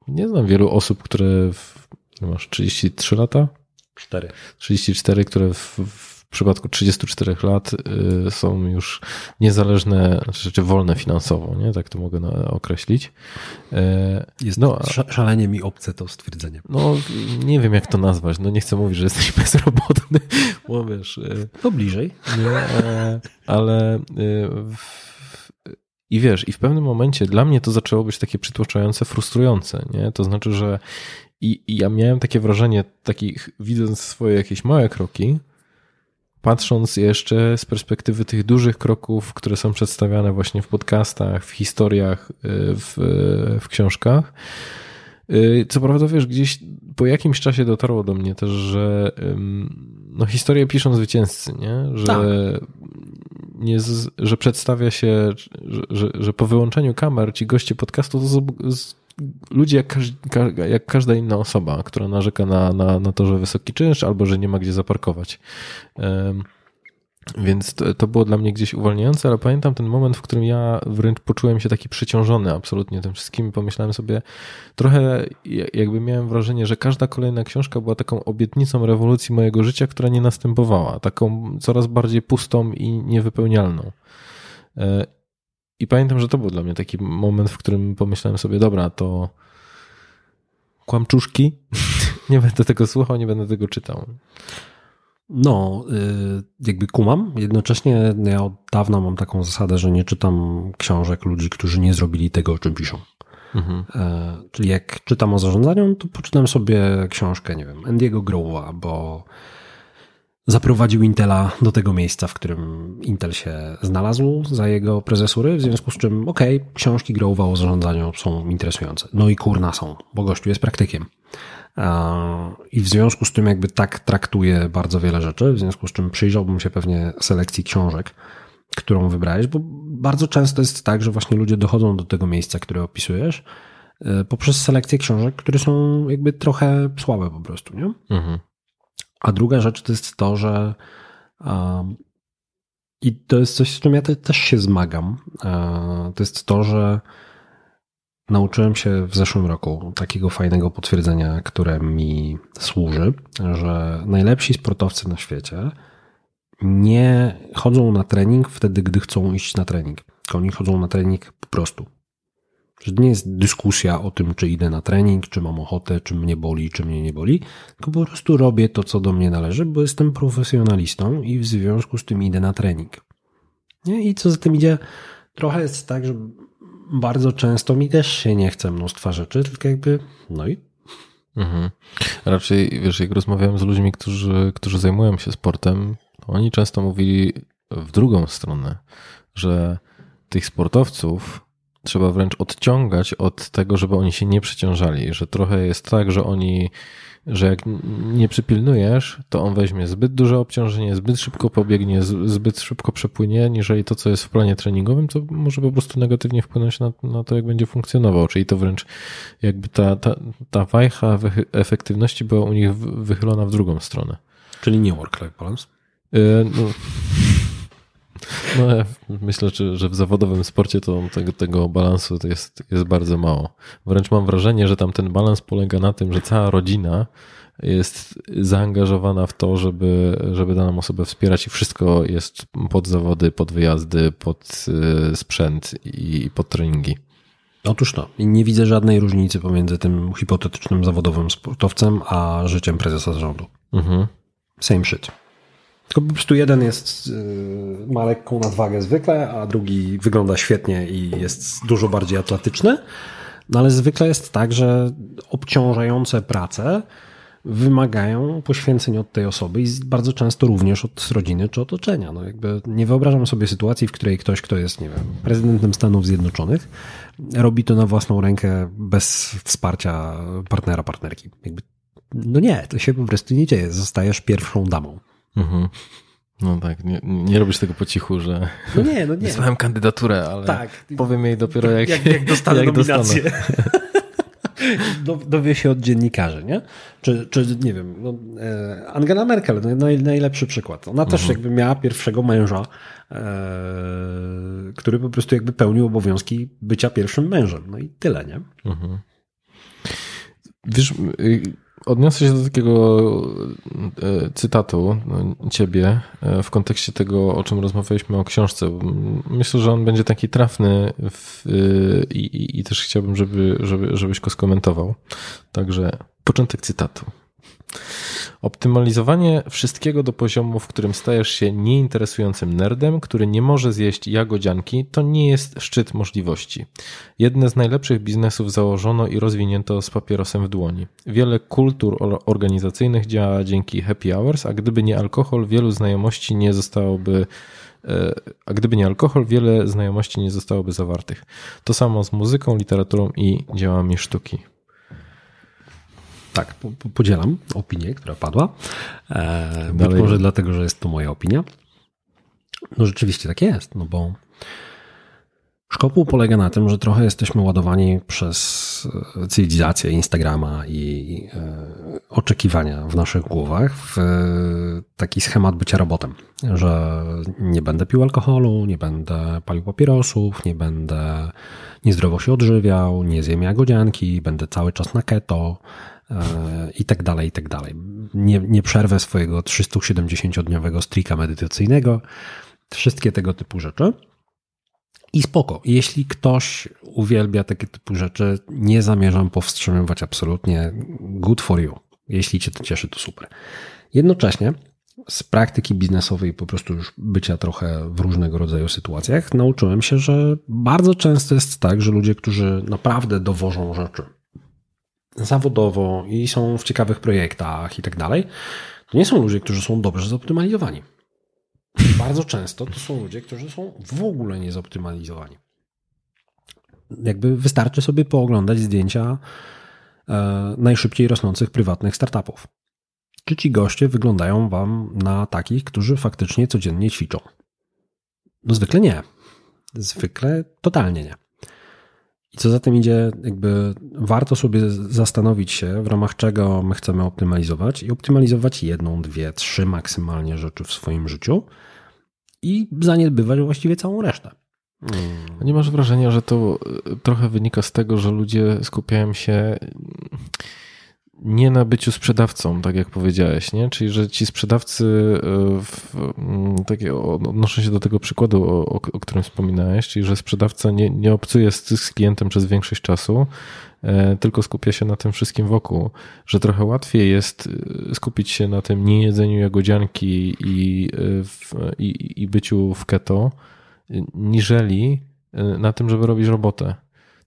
nie znam wielu osób, które w, masz 33 lata? 4. 34, które w, w przypadku 34 lat y, są już niezależne, znaczy wolne finansowo, nie? Tak to mogę określić. E, Jest no, szalenie mi obce to stwierdzenie. No, nie wiem jak to nazwać. No nie chcę mówić, że jesteś bezrobotny, bo wiesz... To bliżej. Nie, e, ale w, i wiesz, i w pewnym momencie dla mnie to zaczęło być takie przytłaczające, frustrujące, nie? To znaczy, że i, i ja miałem takie wrażenie, takich, widząc swoje jakieś małe kroki, patrząc jeszcze z perspektywy tych dużych kroków, które są przedstawiane właśnie w podcastach, w historiach, y, w, w książkach. Y, co prawda, wiesz, gdzieś po jakimś czasie dotarło do mnie też, że no, historię piszą zwycięzcy, nie? Że, tak. nie z, że przedstawia się, że, że, że, po wyłączeniu kamer ci goście podcastu to ludzie jak, jak każda inna osoba, która narzeka na, na, na to, że wysoki czynsz albo że nie ma gdzie zaparkować. Więc to, to, było dla mnie gdzieś uwalniające, ale pamiętam ten moment, w którym ja wręcz poczułem się taki przeciążony absolutnie tym wszystkim. Pomyślałem sobie, trochę jakby miałem wrażenie, że każda kolejna książka była taką obietnicą rewolucji mojego życia, która nie następowała, taką coraz bardziej pustą i niewypełnialną. I pamiętam, że to był dla mnie taki moment, w którym pomyślałem sobie, dobra, to kłamczuszki, nie będę tego słuchał, nie będę tego czytał. No, y, jakby kumam. Jednocześnie ja od dawna mam taką zasadę, że nie czytam książek ludzi, którzy nie zrobili tego, o czym piszą. Mhm. E, czyli jak czytam o zarządzaniu, to poczytam sobie książkę, nie wiem, Andy'ego Grove'a, bo zaprowadził Intela do tego miejsca, w którym Intel się znalazł za jego prezesury, w związku z czym, okej, okay, książki Grove'a o zarządzaniu są interesujące. No i kurna są, bo gościu jest praktykiem. I w związku z tym jakby tak traktuje bardzo wiele rzeczy, w związku z czym przyjrzałbym się pewnie selekcji książek, którą wybrałeś, bo bardzo często jest tak, że właśnie ludzie dochodzą do tego miejsca, które opisujesz, e, poprzez selekcję książek, które są jakby trochę słabe po prostu, nie? Mhm. A druga rzecz to jest to, że um, i to jest coś, z czym ja te, też się zmagam. Um, to jest to, że nauczyłem się w zeszłym roku takiego fajnego potwierdzenia, które mi służy, że najlepsi sportowcy na świecie nie chodzą na trening wtedy, gdy chcą iść na trening. Oni chodzą na trening po prostu. Że nie jest dyskusja o tym, czy idę na trening, czy mam ochotę, czy mnie boli, czy mnie nie boli, tylko po prostu robię to, co do mnie należy, bo jestem profesjonalistą i w związku z tym idę na trening. Nie? I co za tym idzie, trochę jest tak, że bardzo często mi też się nie chce mnóstwa rzeczy, tylko jakby, no i. Mhm. Raczej, wiesz, jak rozmawiałem z ludźmi, którzy, którzy zajmują się sportem, oni często mówili w drugą stronę, że tych sportowców trzeba wręcz odciągać od tego, żeby oni się nie przeciążali, że trochę jest tak, że oni, że jak nie przypilnujesz, to on weźmie zbyt duże obciążenie, zbyt szybko pobiegnie, zbyt szybko przepłynie, niżeli to, co jest w planie treningowym, to może po prostu negatywnie wpłynąć na, na to, jak będzie funkcjonował, czyli to wręcz jakby ta, ta, ta wajcha efektywności była u nich wychylona w drugą stronę. Czyli nie work-life balance? Yy, no. No, myślę, że, że w zawodowym sporcie to tego, tego balansu to jest, jest bardzo mało. Wręcz mam wrażenie, że tam ten balans polega na tym, że cała rodzina jest zaangażowana w to, żeby, żeby daną osobę wspierać i wszystko jest pod zawody, pod wyjazdy, pod y, sprzęt i pod treningi. Otóż to. I nie widzę żadnej różnicy pomiędzy tym hipotetycznym zawodowym sportowcem, a życiem prezesa zarządu. Mhm. Same shit. Tylko po prostu jeden jest, y, ma lekką nadwagę zwykle, a drugi wygląda świetnie i jest dużo bardziej atletyczny. No ale zwykle jest tak, że obciążające prace wymagają poświęceń od tej osoby i bardzo często również od rodziny czy otoczenia. No jakby nie wyobrażam sobie sytuacji, w której ktoś, kto jest, nie wiem, prezydentem Stanów Zjednoczonych, robi to na własną rękę bez wsparcia partnera, partnerki. Jakby, no nie, to się po prostu nie dzieje. Zostajesz pierwszą damą. Mhm. No tak, nie, nie robisz tego po cichu, że no nie, no nie. wysłałem kandydaturę, ale tak. powiem jej dopiero jak, jak, jak dostanę jak nominację. Do, dowie się od dziennikarzy, nie? Czy, czy nie wiem, no, e, Angela Merkel, no, naj, najlepszy przykład. Ona też mhm. jakby miała pierwszego męża, e, który po prostu jakby pełnił obowiązki bycia pierwszym mężem. No i tyle, nie? Mhm. Wiesz, y, odniosę się do takiego e, cytatu no, ciebie e, w kontekście tego, o czym rozmawialiśmy o książce. Myślę, że on będzie taki trafny w, i, i, i, też chciałbym, żeby, żeby, żebyś go skomentował. Także początek cytatu. Optymalizowanie wszystkiego do poziomu, w którym stajesz się nieinteresującym nerdem, który nie może zjeść jagodzianki, to nie jest szczyt możliwości. Jedne z najlepszych biznesów założono i rozwinięto z papierosem w dłoni. Wiele kultur organizacyjnych działa dzięki happy hours, a gdyby nie alkohol, wielu znajomości nie zostałoby e, a gdyby nie alkohol, wiele znajomości nie zostałoby zawartych. To samo z muzyką, literaturą i dziełami sztuki. Tak, podzielam opinię, która padła. E, być może dlatego, że jest to moja opinia. No rzeczywiście tak jest, no bo szkopuł polega na tym, że trochę jesteśmy ładowani przez e, cywilizację Instagrama i e, oczekiwania w naszych głowach w taki schemat bycia robotem, że nie będę pił alkoholu, nie będę palił papierosów, nie będę niezdrowo się odżywiał, nie zjem jagodzianki, będę cały czas na keto, E, i tak dalej, i tak dalej. Nie, nie przerwę swojego 370-dniowego strika medytacyjnego, wszystkie tego typu rzeczy. I spoko. Jeśli ktoś uwielbia takie typu rzeczy, nie zamierzam powstrzymywać absolutnie. Good for you. Jeśli cię to cieszy, to super. Jednocześnie z praktyki biznesowej, po prostu już bycia trochę w różnego rodzaju sytuacjach, nauczyłem się, że bardzo często jest tak, że ludzie, którzy naprawdę dowożą rzeczy, zawodowo i są w ciekawych projektach i tak dalej, to nie są ludzie, którzy są dobrze zoptymalizowani. Bardzo często to są ludzie, którzy są w ogóle niezoptymalizowani. Jakby wystarczy sobie pooglądać zdjęcia e, najszybciej rosnących prywatnych startupów. Czy ci goście wyglądają wam na takich, którzy faktycznie codziennie ćwiczą? No zwykle nie. Zwykle totalnie nie. I co za tym idzie, jakby warto sobie zastanowić się, w ramach czego my chcemy optymalizować i optymalizować jedną, dwie, trzy maksymalnie rzeczy w swoim życiu i zaniedbywać właściwie całą resztę. Nie masz wrażenia, że to trochę wynika z tego, że ludzie skupiają się nie na byciu sprzedawcą, tak jak powiedziałeś, nie? Czyli, że ci sprzedawcy, e, w, mm, takie, odnoszę się do tego przykładu, o, o, którym wspominałeś, czyli, że sprzedawca nie, nie obcuje z, z klientem przez większość czasu, e, tylko skupia się na tym wszystkim wokół, że trochę łatwiej jest e, skupić się na tym niejedzeniu jagodzianki i, w, i, i byciu w keto, niżeli na tym, żeby robić robotę.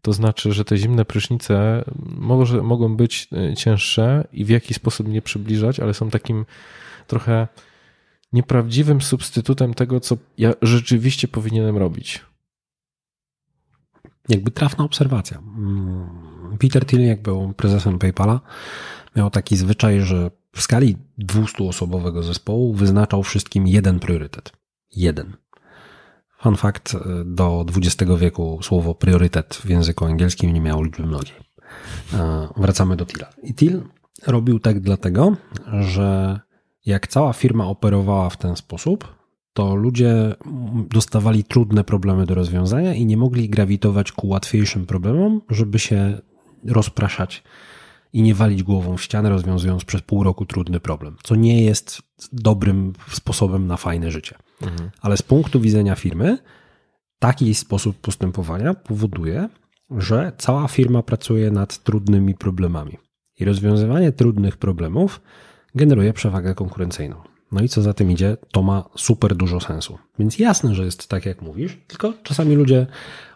To znaczy, że te zimne prysznice może, mogą być e, cięższe i w jakiś sposób nie przybliżać, ale są takim trochę nieprawdziwym substytutem tego, co ja rzeczywiście powinienem robić. Jakby trafna obserwacja. Mm, Peter Thiel, jak był prezesem PayPala, miał taki zwyczaj, że w skali 200-osobowego zespołu wyznaczał wszystkim jeden priorytet. Jeden. Fun fact, e, do XX wieku słowo priorytet w języku angielskim nie miało liczby mnogiej. E, wracamy do Tila. I Til robił tak dlatego, że jak cała firma operowała w ten sposób, to ludzie dostawali trudne problemy do rozwiązania i nie mogli grawitować ku łatwiejszym problemom, żeby się rozpraszać i nie walić głową w ścianę, rozwiązując przez pół roku trudny problem, co nie jest dobrym sposobem na fajne życie. Ale z punktu widzenia firmy, taki sposób postępowania powoduje, że cała firma pracuje nad trudnymi problemami. I rozwiązywanie trudnych problemów generuje przewagę konkurencyjną. No i co za tym idzie, to ma super dużo sensu. Więc jasne, że jest tak, jak mówisz, tylko czasami ludzie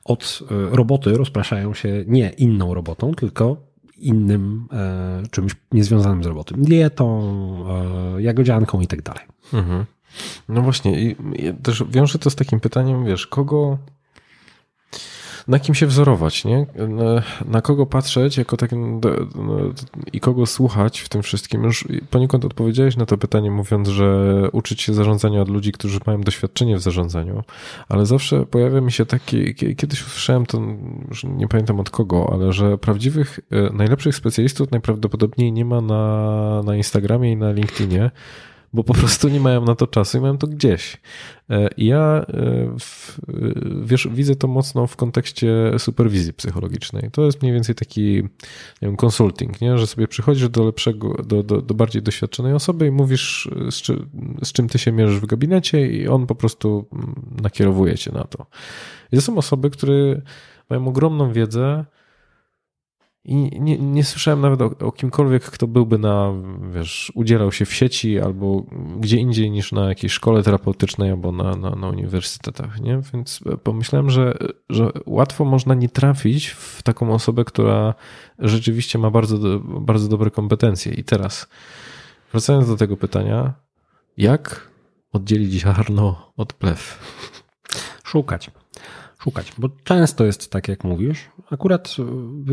od e, roboty rozpraszają się nie inną robotą, tylko innym e, czymś niezwiązanym z roboty. Dietą, e, jagodzianką i tak dalej. Mhm. No właśnie, i też wiąże to z takim pytaniem, wiesz, kogo, na kim się wzorować, nie? Na, na kogo patrzeć jako takim i kogo słuchać w tym wszystkim. Już poniekąd odpowiedziałeś na to pytanie, mówiąc, że uczyć się zarządzania od ludzi, którzy mają doświadczenie w zarządzaniu, ale zawsze pojawia mi się taki, kiedyś usłyszałem to, już nie pamiętam od kogo, ale że prawdziwych, e, najlepszych specjalistów najprawdopodobniej nie ma na, na Instagramie i na LinkedInie, bo po prostu nie mają na to czasu i mają to gdzieś. E, ja e, w, wiesz, widzę to mocno w kontekście superwizji psychologicznej. To jest mniej więcej taki nie wiem, consulting, nie? że sobie przychodzisz do lepszego, do, do, do bardziej doświadczonej osoby i mówisz, z, czy, z czym ty się mierzysz w gabinecie i on po prostu mm, nakierowuje cię na to. I to są osoby, które mają ogromną wiedzę, i nie, nie słyszałem nawet o, o, kimkolwiek, kto byłby na, wiesz, udzielał się w sieci albo gdzie indziej niż na jakiejś szkole terapeutycznej albo na, na, na uniwersytetach, nie? Więc pomyślałem, że, że łatwo można nie trafić w taką osobę, która rzeczywiście ma bardzo, bardzo dobre kompetencje. I teraz, wracając do tego pytania, jak oddzielić ziarno od plew? Szukać szukać, bo często jest tak, jak mówisz. Akurat y,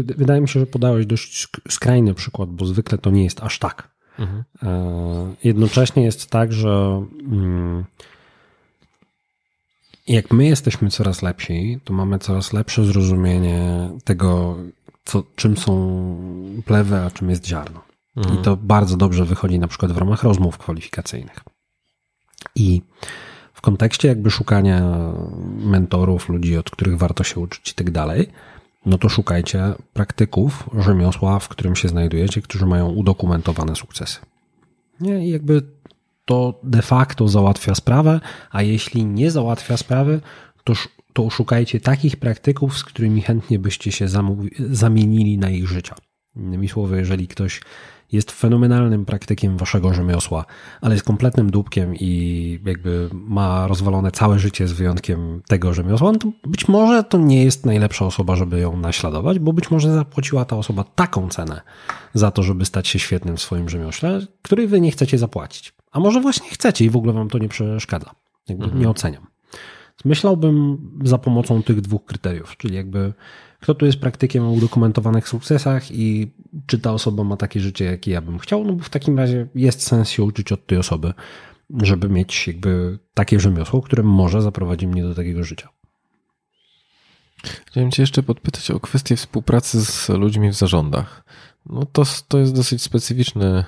wydaje mi się, że podałeś dość skrajny przykład, bo zwykle to nie jest aż tak. Mhm. E, jednocześnie jest tak, że mm, jak my jesteśmy coraz lepsi, to mamy coraz lepsze zrozumienie tego, co, czym są plewy, a czym jest ziarno. Mhm. I to bardzo dobrze wychodzi na przykład w ramach rozmów kwalifikacyjnych. I w kontekście jakby szukania mentorów, ludzi, od których warto się uczyć i tak dalej, no to szukajcie praktyków rzemiosła, w którym się znajdujecie, którzy mają udokumentowane sukcesy. Nie, i jakby to de facto załatwia sprawę, a jeśli nie załatwia sprawy, to, to szukajcie takich praktyków, z którymi chętnie byście się zamienili na ich życia. Innymi słowy, jeżeli ktoś jest fenomenalnym praktykiem waszego rzemiosła, ale jest kompletnym dupkiem i jakby ma rozwalone całe życie z wyjątkiem tego rzemiosła, no to być może to nie jest najlepsza osoba, żeby ją naśladować, bo być może zapłaciła ta osoba taką cenę za to, żeby stać się świetnym w swoim rzemiośle, której wy nie chcecie zapłacić. A może właśnie chcecie i w ogóle wam to nie przeszkadza. Jakby mhm. nie oceniam. Myślałbym za pomocą tych dwóch kryteriów, czyli jakby kto tu jest praktykiem o udokumentowanych sukcesach i czy ta osoba ma takie życie, jakie ja bym chciał, no bo w takim razie jest sens się uczyć od tej osoby, żeby mieć jakby takie rzemiosło, które może zaprowadzi mnie do takiego życia. Chciałem Cię jeszcze podpytać o kwestię współpracy z ludźmi w zarządach. No to, to jest dosyć specyficzny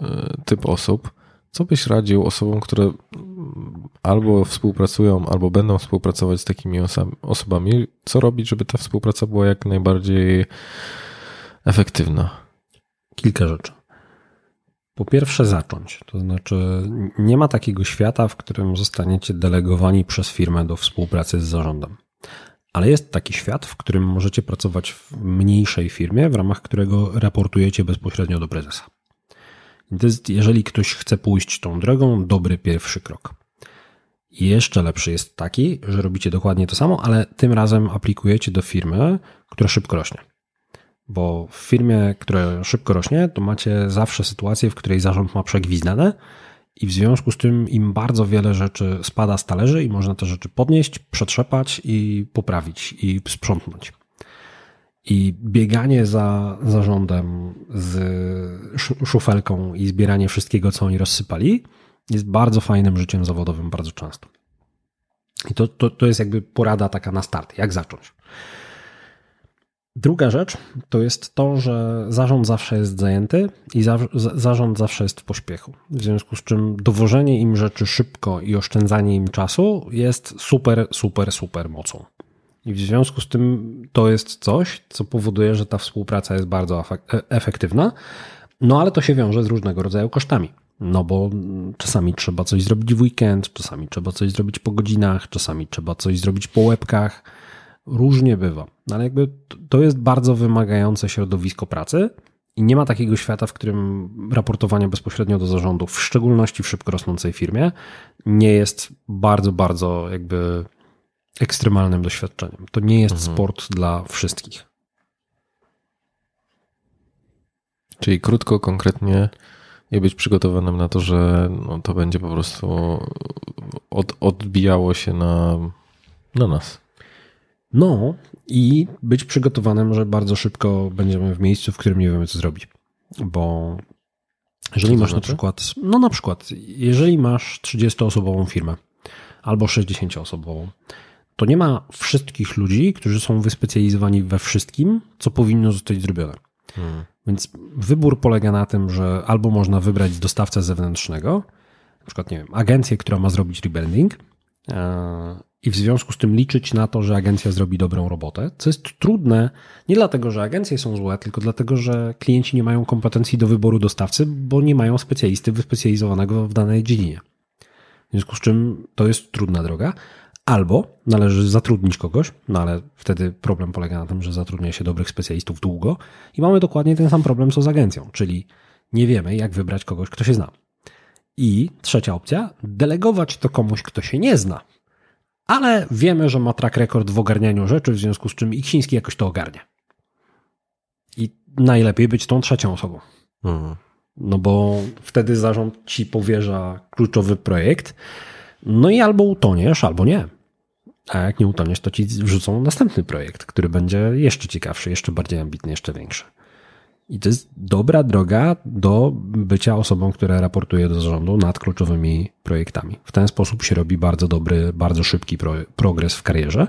e, typ osób. Co byś radził osobom, które albo współpracują, albo będą współpracować z takimi osobami? Co robić, żeby ta współpraca była jak najbardziej efektywna? Kilka rzeczy. Po pierwsze, zacząć. To znaczy, nie ma takiego świata, w którym zostaniecie delegowani przez firmę do współpracy z zarządem. Ale jest taki świat, w którym możecie pracować w mniejszej firmie, w ramach którego raportujecie bezpośrednio do prezesa. To jest, jeżeli ktoś chce pójść tą drogą, dobry pierwszy krok. Jeszcze lepszy jest taki, że robicie dokładnie to samo, ale tym razem aplikujecie do firmy, która szybko rośnie. Bo w firmie, która szybko rośnie, to macie zawsze sytuację, w której zarząd ma przegwizdane i w związku z tym im bardzo wiele rzeczy spada z talerzy i można te rzeczy podnieść, przetrzepać i poprawić i sprzątnąć. I bieganie za zarządem z szufelką i zbieranie wszystkiego, co oni rozsypali, jest bardzo fajnym życiem zawodowym bardzo często. I to, to, to jest jakby porada taka na start, jak zacząć. Druga rzecz to jest to, że zarząd zawsze jest zajęty i za, zarząd zawsze jest w pośpiechu. W związku z czym dowożenie im rzeczy szybko i oszczędzanie im czasu jest super, super, super mocą. I w związku z tym to jest coś, co powoduje, że ta współpraca jest bardzo e, efektywna, no ale to się wiąże z różnego rodzaju kosztami. No bo czasami trzeba coś zrobić w weekend, czasami trzeba coś zrobić po godzinach, czasami trzeba coś zrobić po łebkach. Różnie bywa. No ale jakby to jest bardzo wymagające środowisko pracy i nie ma takiego świata, w którym raportowanie bezpośrednio do zarządu, w szczególności w szybko rosnącej firmie, nie jest bardzo, bardzo jakby ekstremalnym doświadczeniem. To nie jest mhm. sport dla wszystkich. Czyli krótko, konkretnie i być przygotowanym na to, że no, to będzie po prostu od, odbijało się na, na nas. No i być przygotowanym, że bardzo szybko będziemy w miejscu, w którym nie wiemy, co zrobić. Bo jeżeli masz znaczy? na przykład, no na przykład, jeżeli masz 30-osobową firmę albo 60-osobową, to nie ma wszystkich ludzi, którzy są wyspecjalizowani we wszystkim, co powinno zostać zrobione. Hmm. Więc wybór polega na tym, że albo można wybrać dostawcę zewnętrznego, na przykład, nie wiem, agencję, która ma zrobić rebranding e, i w związku z tym liczyć na to, że agencja zrobi dobrą robotę, co jest trudne nie dlatego, że agencje są złe, tylko dlatego, że klienci nie mają kompetencji do wyboru dostawcy, bo nie mają specjalisty wyspecjalizowanego w danej dziedzinie. W związku z czym to jest trudna droga. Albo należy zatrudnić kogoś, no ale wtedy problem polega na tym, że zatrudnia się dobrych specjalistów długo i mamy dokładnie ten sam problem co z agencją, czyli nie wiemy, jak wybrać kogoś, kto się zna. I trzecia opcja, delegować to komuś, kto się nie zna, ale wiemy, że ma track record w ogarnianiu rzeczy, w związku z czym Iksiński jakoś to ogarnia. I najlepiej być tą trzecią osobą. Mhm. No bo wtedy zarząd ci powierza kluczowy projekt, no i albo utoniesz, albo nie. A jak nie utoniesz, to ci wrzucą następny projekt, który będzie jeszcze ciekawszy, jeszcze bardziej ambitny, jeszcze większy. I to jest dobra droga do bycia osobą, która raportuje do zarządu nad kluczowymi projektami. W ten sposób się robi bardzo dobry, bardzo szybki pro, progres w karierze,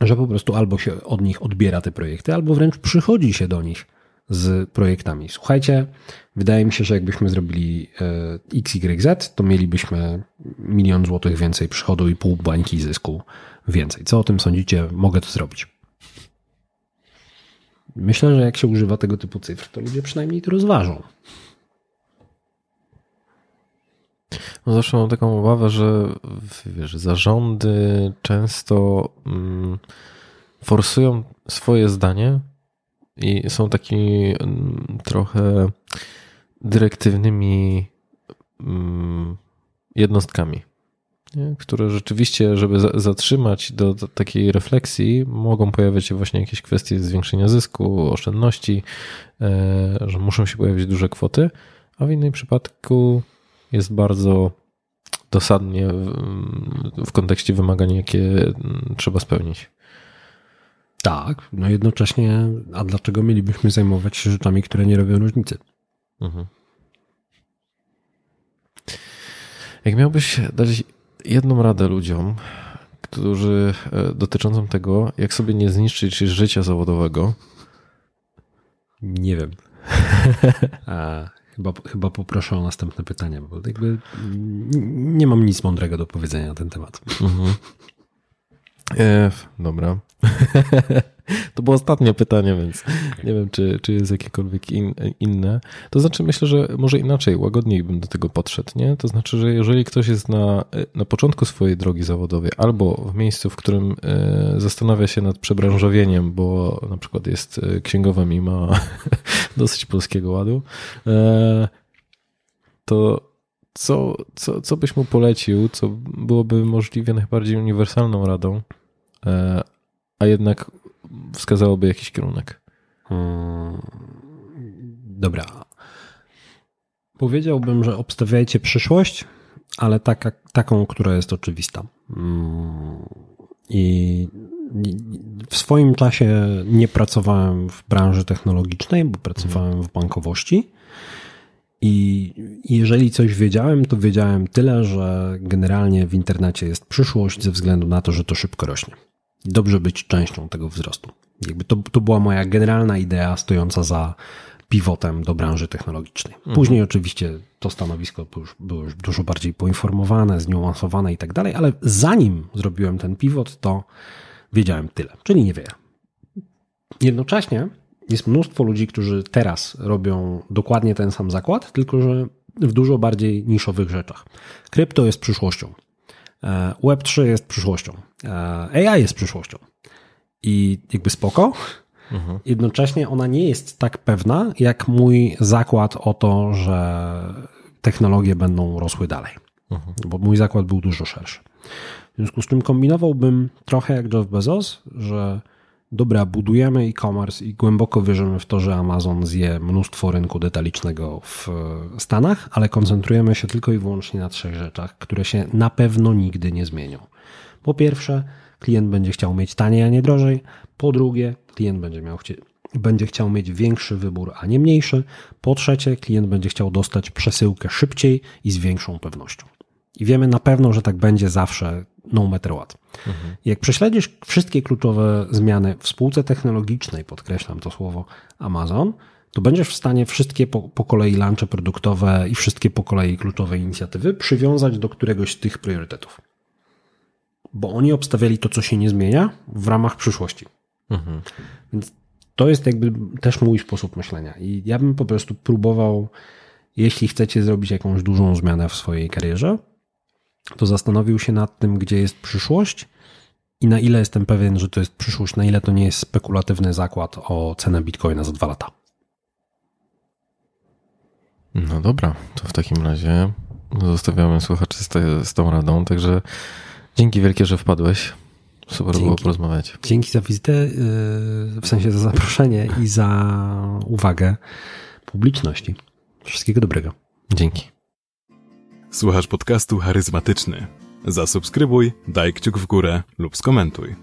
że po prostu albo się od nich odbiera te projekty, albo wręcz przychodzi się do nich z projektami. Słuchajcie, wydaje mi się, że jakbyśmy zrobili e, XYZ, to mielibyśmy milion złotych więcej przychodu i pół bańki zysku więcej. Co o tym sądzicie? Mogę to zrobić. Myślę, że jak się używa tego typu cyfr, to ludzie przynajmniej to rozważą. No zawsze mam taką obawę, że wiesz, zarządy często mm, forsują swoje zdanie i są takimi mm, trochę dyrektywnymi mm, jednostkami nie? które rzeczywiście, żeby zatrzymać do, takiej refleksji, mogą pojawiać się właśnie jakieś kwestie zwiększenia zysku, oszczędności, e, że muszą się pojawić duże kwoty, a w innym przypadku jest bardzo dosadnie w, w kontekście wymagań, jakie trzeba spełnić. Tak, no jednocześnie, a dlaczego mielibyśmy zajmować się rzeczami, które nie robią różnicy? Mhm. Jak miałbyś dać jedną radę ludziom, którzy e, dotyczącą tego, jak sobie nie zniszczyć życia zawodowego? Nie wiem. A, chyba, chyba poproszę o następne pytanie, bo jakby nie mam nic mądrego do powiedzenia na ten temat. Mhm. E, dobra. To było ostatnie pytanie, więc nie wiem, czy, czy jest jakiekolwiek in, inne. To znaczy, myślę, że może inaczej, łagodniej bym do tego podszedł. Nie? To znaczy, że jeżeli ktoś jest na, na początku swojej drogi zawodowej albo w miejscu, w którym e, zastanawia się nad przebranżowieniem, bo na przykład jest e, księgowym i ma dosyć polskiego ładu, e, to co, co, co byś mu polecił, co byłoby możliwie najbardziej uniwersalną radą, a jednak wskazałoby jakiś kierunek? Hmm, dobra. Powiedziałbym, że obstawiajcie przyszłość, ale taka, taką, która jest oczywista. Hmm, I w swoim czasie nie pracowałem w branży technologicznej, bo pracowałem w bankowości. I jeżeli coś wiedziałem, to wiedziałem tyle, że generalnie w internecie jest przyszłość ze względu na to, że to szybko rośnie dobrze być częścią tego wzrostu. Jakby to, to była moja generalna idea stojąca za pivotem do branży technologicznej. Mhm. Później mhm. oczywiście to stanowisko już, było już dużo bardziej poinformowane, zniuansowane i tak dalej, ale zanim zrobiłem ten pivot, to wiedziałem tyle, czyli niewiele. Jednocześnie jest mnóstwo ludzi, którzy teraz robią dokładnie ten sam zakład, tylko że w dużo bardziej niszowych rzeczach. Krypto jest przyszłością. E, Web3 jest przyszłością. E, AI jest przyszłością. I jakby spoko. Mhm. Jednocześnie ona nie jest tak pewna, jak mój zakład o to, że technologie będą rosły dalej. Mhm. Bo mój zakład był dużo szerszy. W związku z czym kombinowałbym trochę jak Jeff Bezos, że dobra, budujemy e-commerce i głęboko wierzymy w to, że Amazon zje mnóstwo rynku detalicznego w Stanach, ale koncentrujemy się tylko i wyłącznie na trzech rzeczach, które się na pewno nigdy nie zmienią. Po pierwsze, klient będzie chciał mieć taniej, a nie drożej. Po drugie, klient będzie miał będzie chciał mieć większy wybór, a nie mniejszy. Po trzecie, klient będzie chciał dostać przesyłkę szybciej i z większą pewnością. I wiemy na pewno, że tak będzie zawsze, no matter what. Mhm. Jak prześledzisz wszystkie kluczowe zmiany w spółce technologicznej, podkreślam to słowo Amazon, to będziesz w stanie wszystkie po, po kolei lunche produktowe i wszystkie po kolei kluczowe inicjatywy przywiązać do któregoś z tych priorytetów. Bo oni obstawiali to, co się nie zmienia, w ramach przyszłości. Mhm. Więc to jest jakby też mój sposób myślenia. I ja bym po prostu próbował, jeśli chcecie zrobić jakąś dużą zmianę w swojej karierze, to zastanowił się nad tym, gdzie jest przyszłość i na ile jestem pewien, że to jest przyszłość, na ile to nie jest spekulatywny zakład o cenę bitcoina za dwa lata. No dobra, to w takim razie zostawiamy słuchaczy z, te, z tą radą. Także dzięki wielkie, że wpadłeś. Super Dzięki. było porozmawiać. Dzięki za wizytę, yy, w sensie za zaproszenie i za uwagę publiczności. Wszystkiego dobrego. Dzięki. Słuchasz podcastu charyzmatyczny. Zasubskrybuj, daj kciuk w górę lub skomentuj.